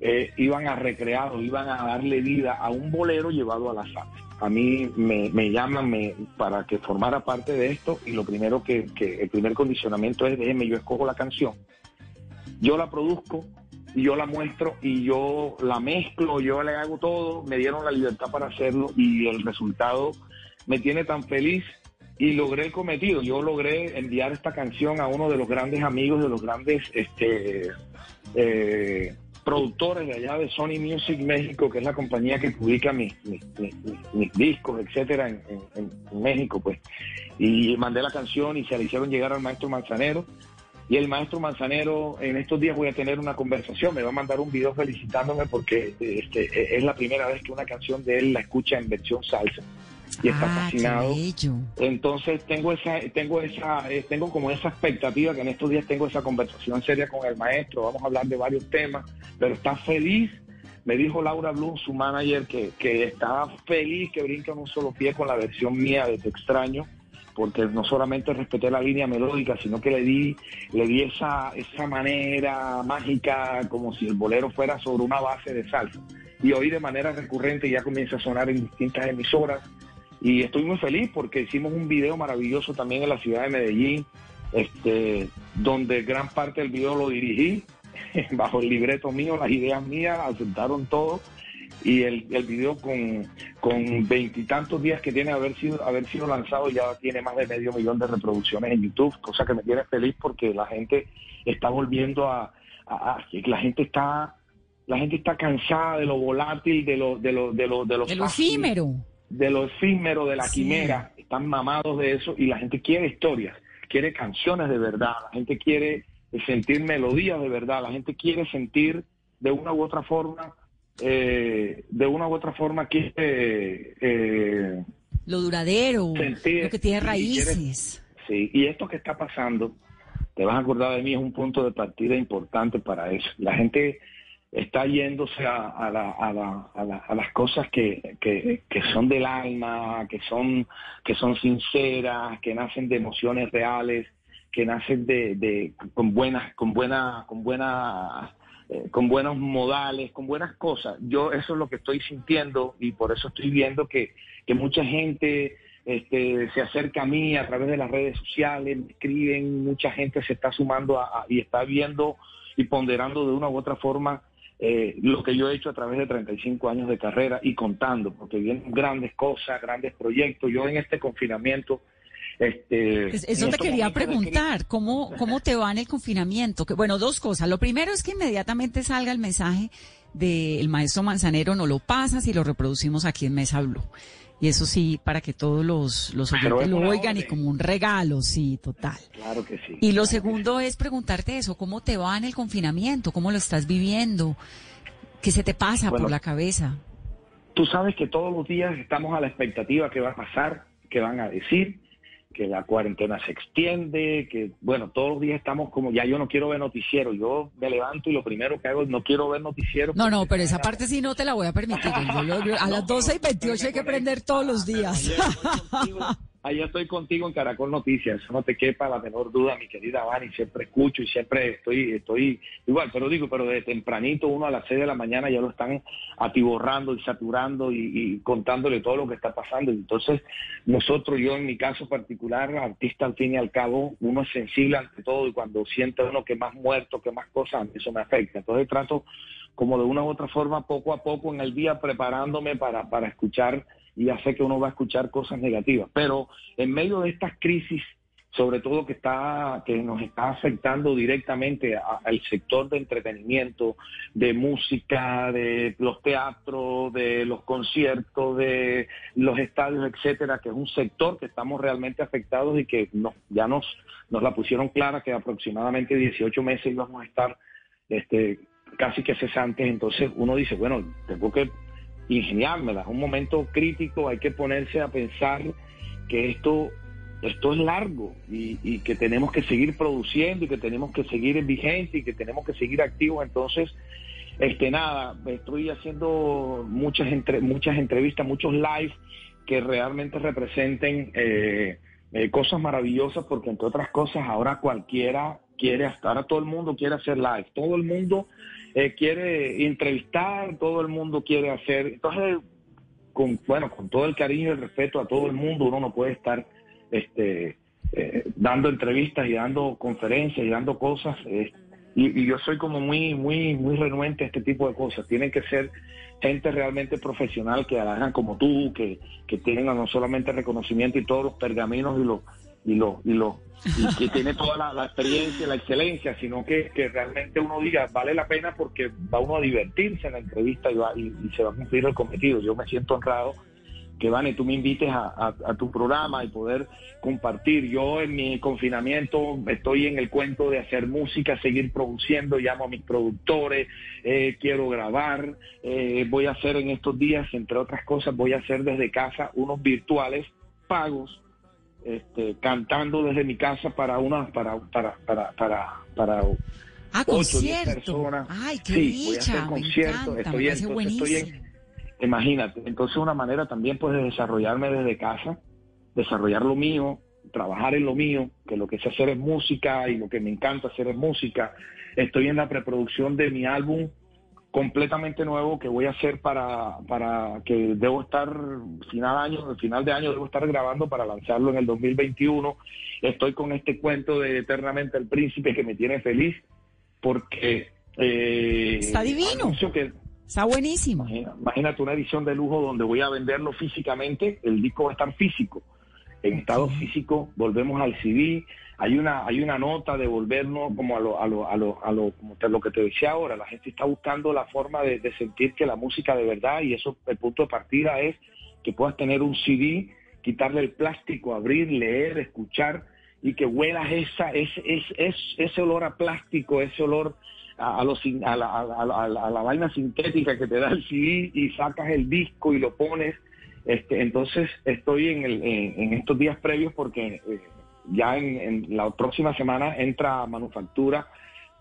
eh, iban a recrear o iban a darle vida a un bolero llevado a la salsa. A mí me, me llaman me- para que formara parte de esto y lo primero que, que el primer condicionamiento es déjeme, yo escojo la canción, yo la produzco yo la muestro y yo la mezclo, yo le hago todo, me dieron la libertad para hacerlo y el resultado me tiene tan feliz y logré el cometido. Yo logré enviar esta canción a uno de los grandes amigos, de los grandes este, eh, productores de allá de Sony Music México, que es la compañía que publica mis, mis, discos, etcétera, en, en, México, pues. Y mandé la canción y se la hicieron llegar al maestro Manzanero. Y el maestro Manzanero, en estos días voy a tener una conversación, me va a mandar un video felicitándome porque este, es la primera vez que una canción de él la escucha en versión salsa y está ah, fascinado. Entonces tengo esa, tengo esa, eh, tengo como esa expectativa que en estos días tengo esa conversación seria con el maestro. Vamos a hablar de varios temas, pero está feliz. Me dijo Laura Bloom, su manager, que, que estaba feliz que brinca en un solo pie con la versión mía de Te extraño, porque no solamente respeté la línea melódica, sino que le di, le di esa, esa manera mágica, como si el bolero fuera sobre una base de salsa. Y hoy de manera recurrente ya comienza a sonar en distintas emisoras y estoy muy feliz porque hicimos un video maravilloso también en la ciudad de Medellín, este, donde gran parte del video lo dirigí bajo el libreto mío, las ideas mías, aceptaron todo y el, el video con con veintitantos días que tiene haber sido haber sido lanzado ya tiene más de medio millón de reproducciones en YouTube, cosa que me tiene feliz porque la gente está volviendo a, a, la gente está la gente está cansada de lo volátil, de lo de lo de lo de, lo efímero de lo efímero, de la quimera, están mamados de eso y la gente quiere historias, quiere canciones de verdad, la gente quiere sentir melodías de verdad, la gente quiere sentir de una u otra forma, eh, de una u otra forma quiere... Eh, lo duradero, lo que tiene raíces. sí, y esto que está pasando, te vas a acordar de mí, es un punto de partida importante para eso. La gente está yéndose a, a, la, a, la, a, las cosas que, que, son del alma, que son, que son sinceras, que nacen de emociones reales, que nacen de, de con buenas, con buena, con buena, eh, con buenos modales, con buenas cosas. Yo eso es lo que estoy sintiendo y por eso estoy viendo que, que mucha gente este, se acerca a mí a través de las redes sociales, me escriben, mucha gente se está sumando a, y está viendo y ponderando de una u otra forma eh, lo que yo he hecho a través de 35 años de carrera y contando, porque vienen grandes cosas, grandes proyectos. Yo en este confinamiento... Este, Eso te quería preguntar, ¿cómo, ¿cómo te va en el confinamiento? Que, bueno, dos cosas. Lo primero es que inmediatamente salga el mensaje del maestro Manzanero, no lo pasas y lo reproducimos aquí en Mesa Blue. Y eso sí, para que todos los, los oyentes lo oigan y como un regalo, sí, total. Claro que sí. Y lo segundo es preguntarte eso, ¿cómo te va en el confinamiento? ¿Cómo lo estás viviendo? ¿Qué se te pasa por la cabeza? Tú sabes que todos los días estamos a la expectativa que va a pasar, que van a decir, que la cuarentena se extiende, que bueno, todos los días estamos como, ya yo no quiero ver noticiero, yo me levanto y lo primero que hago es no quiero ver noticiero. No, no, pero esa parte sí no te la voy a permitir. a las 12 y 28 hay que prender todos los días. Ahí estoy contigo en Caracol Noticias, eso no te quepa la menor duda, mi querida Vani, siempre escucho y siempre estoy, estoy igual, pero digo, pero de tempranito uno a las 6 de la mañana ya lo están atiborrando y saturando y, contándole todo lo que está pasando. Entonces, nosotros, yo en mi caso particular, artista al fin y al cabo, uno es sensible ante todo y cuando siente uno que más muerto, que más cosas, eso me afecta. Entonces trato como de una u otra forma, poco a poco en el día, preparándome para, para escuchar y ya sé que uno va a escuchar cosas negativas. Pero en medio de estas crisis, sobre todo que está que nos está afectando directamente al sector de entretenimiento, de música, de los teatros, de los conciertos, de los estadios, etcétera, que es un sector que estamos realmente afectados y que no, ya nos nos la pusieron clara que aproximadamente 18 meses íbamos a estar este casi que cesantes, entonces uno dice, bueno, tengo que ingeniármela. Es un momento crítico, hay que ponerse a pensar que esto, esto es largo y, que tenemos que seguir produciendo y que tenemos que seguir en vigente y que tenemos que seguir activos. Entonces, este nada, estoy haciendo muchas, entre, muchas entrevistas, muchos live que realmente representen eh, eh, cosas maravillosas porque entre otras cosas ahora cualquiera quiere, ahora todo el mundo quiere hacer live, todo el mundo eh, quiere entrevistar, todo el mundo quiere hacer. Entonces, con, bueno, con todo el cariño y el respeto a todo el mundo, uno no puede estar este, eh, dando entrevistas y dando conferencias y dando cosas. Eh, y, yo soy como muy, muy, muy renuente a este tipo de cosas. Tienen que ser gente realmente profesional que hagan como tú, que, que tengan no solamente reconocimiento y todos los pergaminos y los y lo, y lo, y que tiene toda la, la experiencia, la excelencia, sino que, que, realmente uno diga, vale la pena porque va uno a divertirse en la entrevista y, va, y, se va a cumplir el cometido. Yo me siento honrado que Vane, tú me invites a, a, tu programa y poder compartir. Yo en mi confinamiento estoy en el cuento de hacer música, seguir produciendo, llamo a mis productores, eh, quiero grabar, eh, voy a hacer en estos días, entre otras cosas, voy a hacer desde casa unos virtuales pagos, este, cantando desde mi casa para una, para, para, para, para, para Ah, concierto. Ay, qué sí, voy a hacer conciertos. Estoy, en, estoy en, Imagínate, entonces una manera también pues de desarrollarme desde casa, desarrollar lo mío, trabajar en lo mío, que lo que sé hacer es música y lo que me encanta hacer es música. Estoy en la preproducción de mi álbum completamente nuevo que voy a hacer para, para que debo estar final año, final de año debo estar grabando para lanzarlo en el 2021. Estoy con este cuento de Eternamente el Príncipe que me tiene feliz porque eh, está divino. Que, Está buenísimo. Imagínate una edición de lujo donde voy a venderlo físicamente, el disco va a estar físico. En estado físico volvemos al CD, hay una hay una nota de volvernos como a lo a lo a lo, a lo como te, lo que te decía ahora, la gente está buscando la forma de, sentir que la música de verdad y eso el punto de partida es que puedas tener un CD, quitarle el plástico, abrir, leer, escuchar y que huelas esa ese, ese, ese olor a plástico, ese olor a, los, a, la, a, la, vaina sintética que te da el CD y sacas el disco y lo pones. Este, entonces estoy en, el, en, estos días previos porque eh, ya en, la próxima semana entra manufactura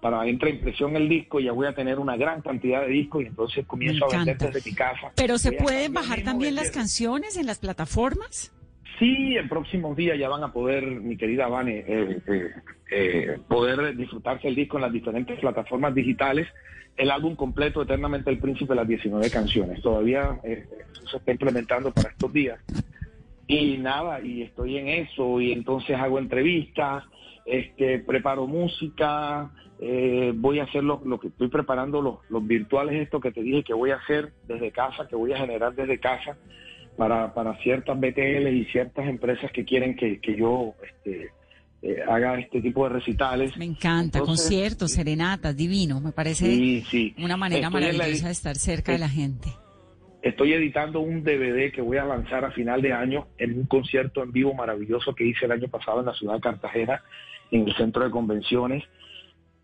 para entra impresión el disco y ya voy a tener una gran cantidad de discos y entonces comienzo a vender desde mi casa. Pero se pueden bajar también las canciones en las plataformas. Sí, en próximos días ya van a poder, mi querida Vane, eh, eh, eh, poder disfrutarse el disco en las diferentes plataformas digitales. El álbum completo, Eternamente el Príncipe, las 19 canciones. Todavía se está implementando para estos días. Y nada, y estoy en eso, y entonces hago entrevistas, este, preparo música, voy a hacer lo, que estoy preparando, los, los virtuales, esto que te dije que voy a hacer desde casa, que voy a generar desde casa para, para ciertas BTL y ciertas empresas que quieren que, que yo este, eh, haga este tipo de recitales. Me encanta, conciertos, serenatas, divino, me parece una manera maravillosa de estar cerca de la gente. Estoy editando un DVD que voy a lanzar a final de año en un concierto en vivo maravilloso que hice el año pasado en la ciudad de Cartagena, en el centro de convenciones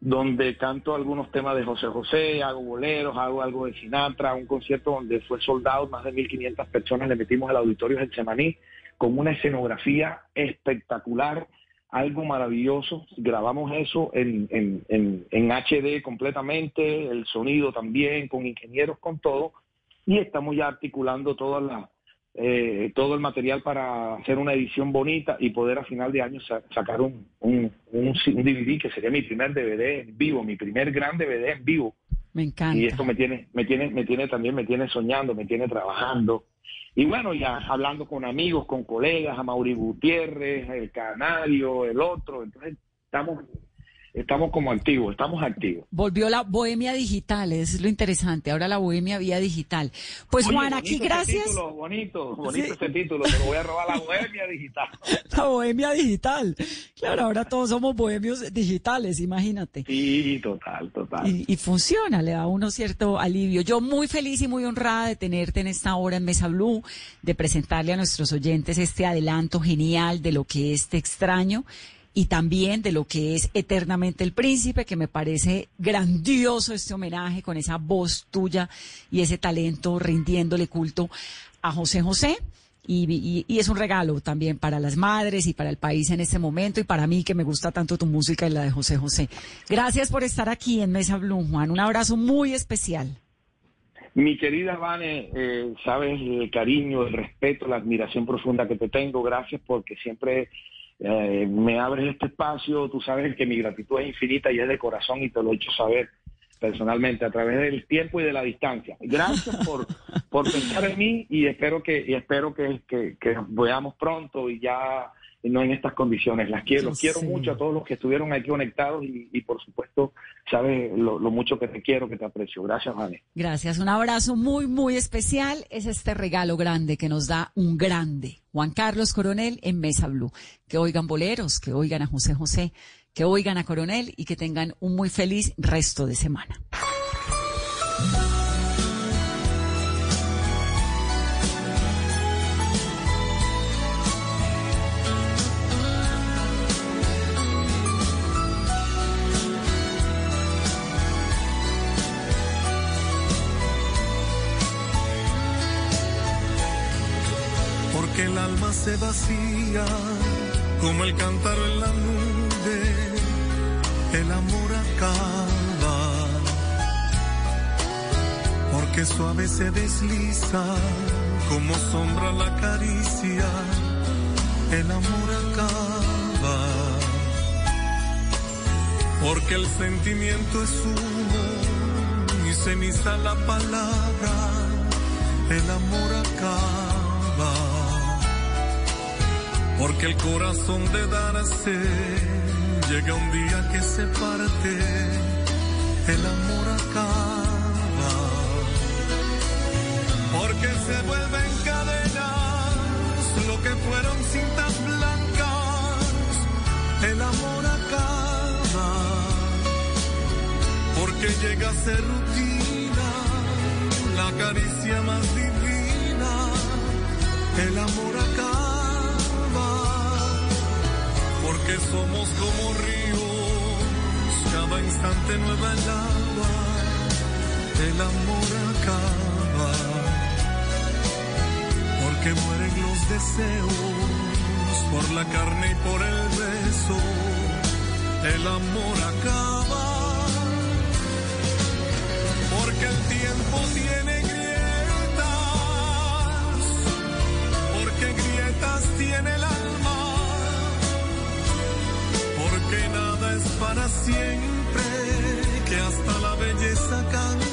donde canto algunos temas de José José, hago boleros, hago algo de Sinatra, un concierto donde fue soldado, más de 1.500 personas le metimos al auditorio del Semaní, con una escenografía espectacular, algo maravilloso. Grabamos eso en, en, en HD completamente, el sonido también, con ingenieros, con todo, y estamos ya articulando todas las eh, todo el material para hacer una edición bonita y poder a final de año sacar un, un, un, DVD que sería mi primer DVD en vivo, mi primer gran DVD en vivo. Me encanta. Y esto me tiene, me tiene, me tiene también, me tiene soñando, me tiene trabajando. Y bueno, ya hablando con amigos, con colegas, a Mauri Gutiérrez, el Canario, el otro. Entonces estamos estamos como activos, estamos activos. Volvió la bohemia digital, es lo interesante, ahora la bohemia vía digital. Pues Juan, aquí gracias. Título, bonito, bonito ese título, pero voy a robar la bohemia digital. La bohemia digital. Claro, ahora todos somos bohemios digitales, imagínate. Sí, total, total. Y, y, funciona, le da uno cierto alivio. Yo muy feliz y muy honrada de tenerte en esta hora en Mesa Blue, de presentarle a nuestros oyentes este adelanto genial de lo que es Te extraño y también de lo que es Eternamente el Príncipe, que me parece grandioso este homenaje con esa voz tuya y ese talento rindiéndole culto a José José. Y, es un regalo también para las madres y para el país en este momento y para mí que me gusta tanto tu música y la de José José. Gracias por estar aquí en Mesa Blum, Juan. Un abrazo muy especial. Mi querida Vane, eh, sabes el cariño, el respeto, la admiración profunda que te tengo. Gracias porque siempre eh, me abres este espacio, tú sabes que mi gratitud es infinita y es de corazón y te lo he hecho saber personalmente a través del tiempo y de la distancia. Gracias por, por pensar en mí y espero que y espero que, que, que, veamos pronto y ya no en estas condiciones. Las quiero, quiero mucho a todos los que estuvieron aquí conectados y, por supuesto, sabes lo, mucho que te quiero, que te aprecio. Gracias, Vane. Gracias, un abrazo muy, muy especial. Es este regalo grande que nos da un grande, Juan Carlos Coronel en Mesa Blue. Que oigan boleros, que oigan a José José, que oigan a Coronel y que tengan un muy feliz resto de semana. Se vacía como el cántaro en la nube, el amor acaba. Porque suave se desliza como sombra la caricia, el amor acaba. Porque el sentimiento es humo y ceniza la palabra, el amor acaba porque el corazón de darse llega un día que se parte, el amor acaba. Porque se vuelven cadenas lo que fueron cintas blancas, el amor acaba. Porque llega a ser rutina la caricia más divina, el amor acaba porque somos como ríos, cada instante nueva el agua, el amor acaba, porque mueren los deseos por la carne y por el beso, el amor acaba, porque el tiempo tiene grietas, porque grietas tiene el para siempre, que hasta la belleza cansa.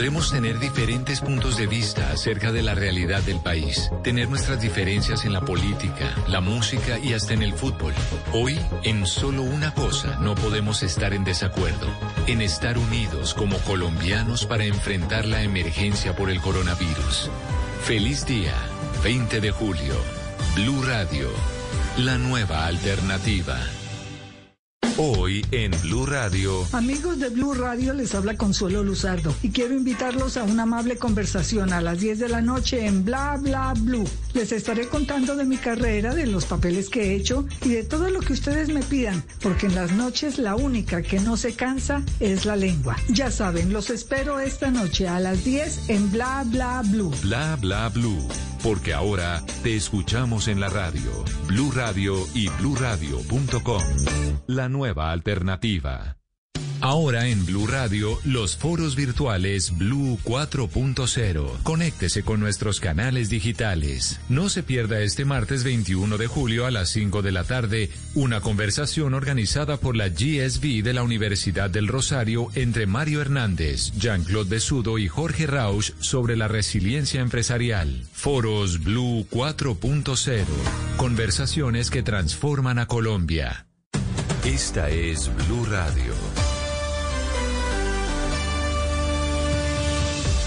Podremos tener diferentes puntos de vista acerca de la realidad del país, tener nuestras diferencias en la política, la música y hasta en el fútbol. Hoy, en solo una cosa no podemos estar en desacuerdo, en estar unidos como colombianos para enfrentar la emergencia por el coronavirus. Feliz día, 20 de julio, Blue Radio, la nueva alternativa. Hoy en Blue Radio. Amigos de Blue Radio, les habla Consuelo Luzardo y quiero invitarlos a una amable conversación a las 10 de la noche en Bla Bla Blue. Les estaré contando de mi carrera, de los papeles que he hecho y de todo lo que ustedes me pidan, porque en las noches la única que no se cansa es la lengua. Ya saben, los espero esta noche a las 10 en Bla Bla Blue. Bla Bla Blue, porque ahora te escuchamos en la radio, Blue Radio y bluradio.com. La nueva alternativa. Ahora en Blue Radio, los foros virtuales Blue 4.0. Conéctese con nuestros canales digitales. No se pierda este martes 21 de julio a las 5 de la tarde una conversación organizada por la GSB de la Universidad del Rosario entre Mario Hernández, Jean-Claude Besudo y Jorge Rausch sobre la resiliencia empresarial. Foros Blue 4.0. Conversaciones que transforman a Colombia. Esta es Blue Radio.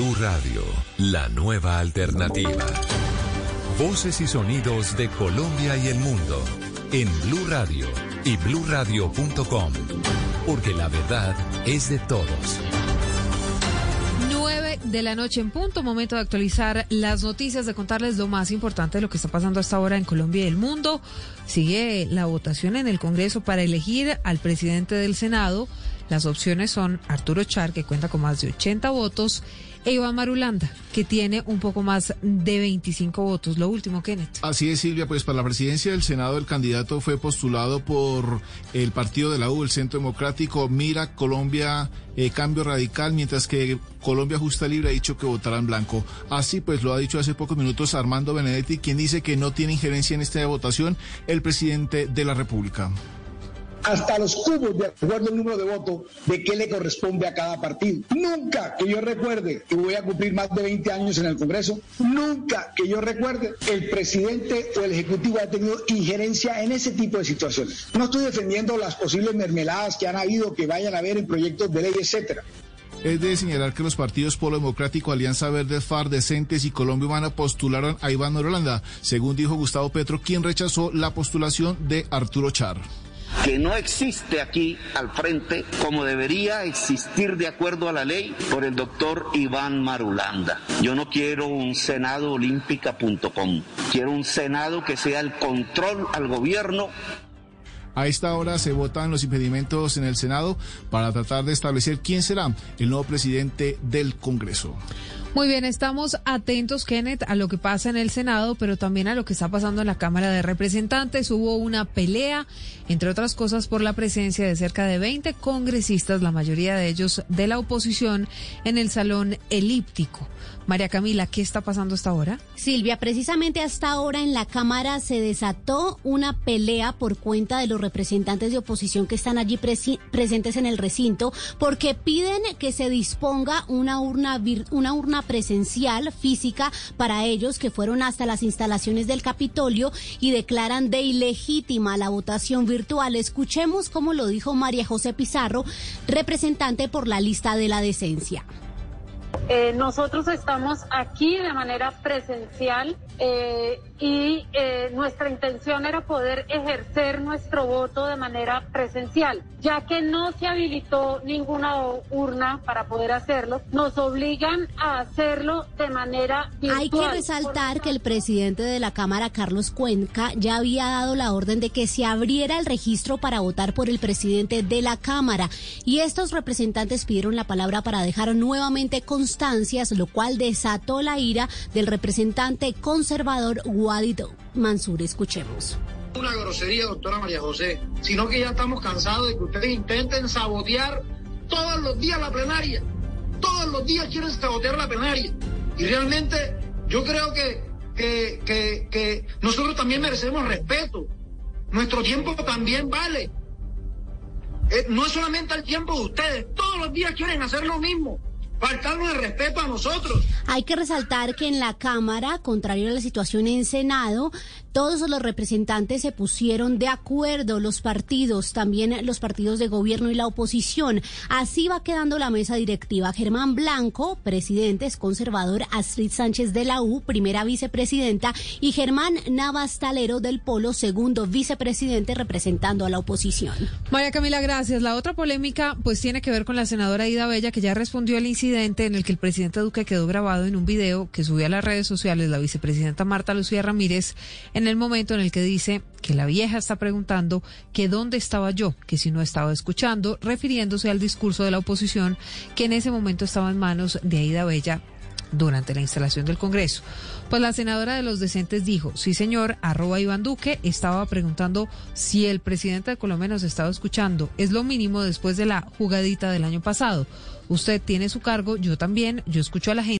Blue Radio, la nueva alternativa. Voces y sonidos de Colombia y el mundo en Blue Radio y bluradio.com, porque la verdad es de todos. 9 de la noche en punto, momento de actualizar las noticias, de contarles lo más importante de lo que está pasando hasta ahora en Colombia y el mundo. Sigue la votación en el Congreso para elegir al presidente del Senado. Las opciones son Arturo Char, que cuenta con más de 80 votos, e Iván Marulanda, que tiene un poco más de 25 votos. Lo último, Kenneth. Así es, Silvia, pues para la presidencia del Senado el candidato fue postulado por el partido de la U, el Centro Democrático, Mira Colombia eh, Cambio Radical, mientras que Colombia Justa Libre ha dicho que votará en blanco. Así pues lo ha dicho hace pocos minutos Armando Benedetti, quien dice que no tiene injerencia en esta votación el presidente de la República hasta los cubos de acuerdo al número de votos de qué le corresponde a cada partido. Nunca que yo recuerde que voy a cumplir más de 20 años en el Congreso, nunca que yo recuerde el presidente o el Ejecutivo ha tenido injerencia en ese tipo de situaciones. No estoy defendiendo las posibles mermeladas que han habido, que vayan a haber en proyectos de ley, etcétera. Es de señalar que los partidos Polo Democrático, Alianza Verde, FAR, Decentes y Colombia Humana postularon a Iván Norolanda, según dijo Gustavo Petro, quien rechazó la postulación de Arturo Char que no existe aquí al frente como debería existir de acuerdo a la ley por el doctor Iván Marulanda. Yo no quiero un senado olímpica.com, quiero un senado que sea el control al gobierno a esta hora se votan los impedimentos en el Senado para tratar de establecer quién será el nuevo presidente del Congreso. Muy bien, estamos atentos, Kenneth, a lo que pasa en el Senado, pero también a lo que está pasando en la Cámara de Representantes. Hubo una pelea, entre otras cosas, por la presencia de cerca de 20 congresistas, la mayoría de ellos de la oposición, en el Salón Elíptico. María Camila, ¿qué está pasando hasta ahora? Silvia, precisamente hasta ahora en la Cámara se desató una pelea por cuenta de los representantes de oposición que están allí presentes en el recinto porque piden que se disponga una urna, una urna presencial física para ellos que fueron hasta las instalaciones del Capitolio y declaran de ilegítima la votación virtual. Escuchemos cómo lo dijo María José Pizarro, representante por la lista de la decencia. Eh, nosotros estamos aquí de manera presencial eh, y eh, nuestra intención era poder ejercer nuestro voto de manera presencial. Ya que no se habilitó ninguna urna para poder hacerlo, nos obligan a hacerlo de manera virtual. Hay que resaltar que el presidente de la Cámara, Carlos Cuenca, ya había dado la orden de que se abriera el registro para votar por el presidente de la Cámara y estos representantes pidieron la palabra para dejar nuevamente constancias, lo cual desató la ira del representante conservador Mansur. Escuchemos una grosería, doctora María José, sino que ya estamos cansados de que ustedes intenten sabotear todos los días la plenaria. Todos los días quieren sabotear la plenaria. Y realmente yo creo que, que, que, que nosotros también merecemos respeto. Nuestro tiempo también vale. Eh, no es solamente el tiempo de ustedes, todos los días quieren hacer lo mismo faltarnos el respeto a nosotros. Hay que resaltar que en la Cámara, contrario a la situación en Senado, todos los representantes se pusieron de acuerdo, los partidos, también los partidos de gobierno y la oposición. Así va quedando la mesa directiva. Germán Blanco, presidente, es conservador, Astrid Sánchez de la U, primera vicepresidenta, y Germán Navas Talero del Polo, segundo vicepresidente, representando a la oposición. María Camila, gracias. La otra polémica, pues tiene que ver con la senadora Ida Bella, que ya respondió al incidente en el que el presidente Duque quedó grabado en un video que subió a las redes sociales la vicepresidenta Marta Lucía Ramírez en el momento en el que dice que la vieja está preguntando que dónde estaba yo, que si no estaba escuchando, refiriéndose al discurso de la oposición que en ese momento estaba en manos de Aida Bella durante la instalación del Congreso. Pues la senadora de los decentes dijo, sí señor, arroba Iván Duque, estaba preguntando si el presidente de Colombia nos estaba escuchando. Es lo mínimo después de la jugadita del año pasado. Usted tiene su cargo, yo también, yo escucho a la gente.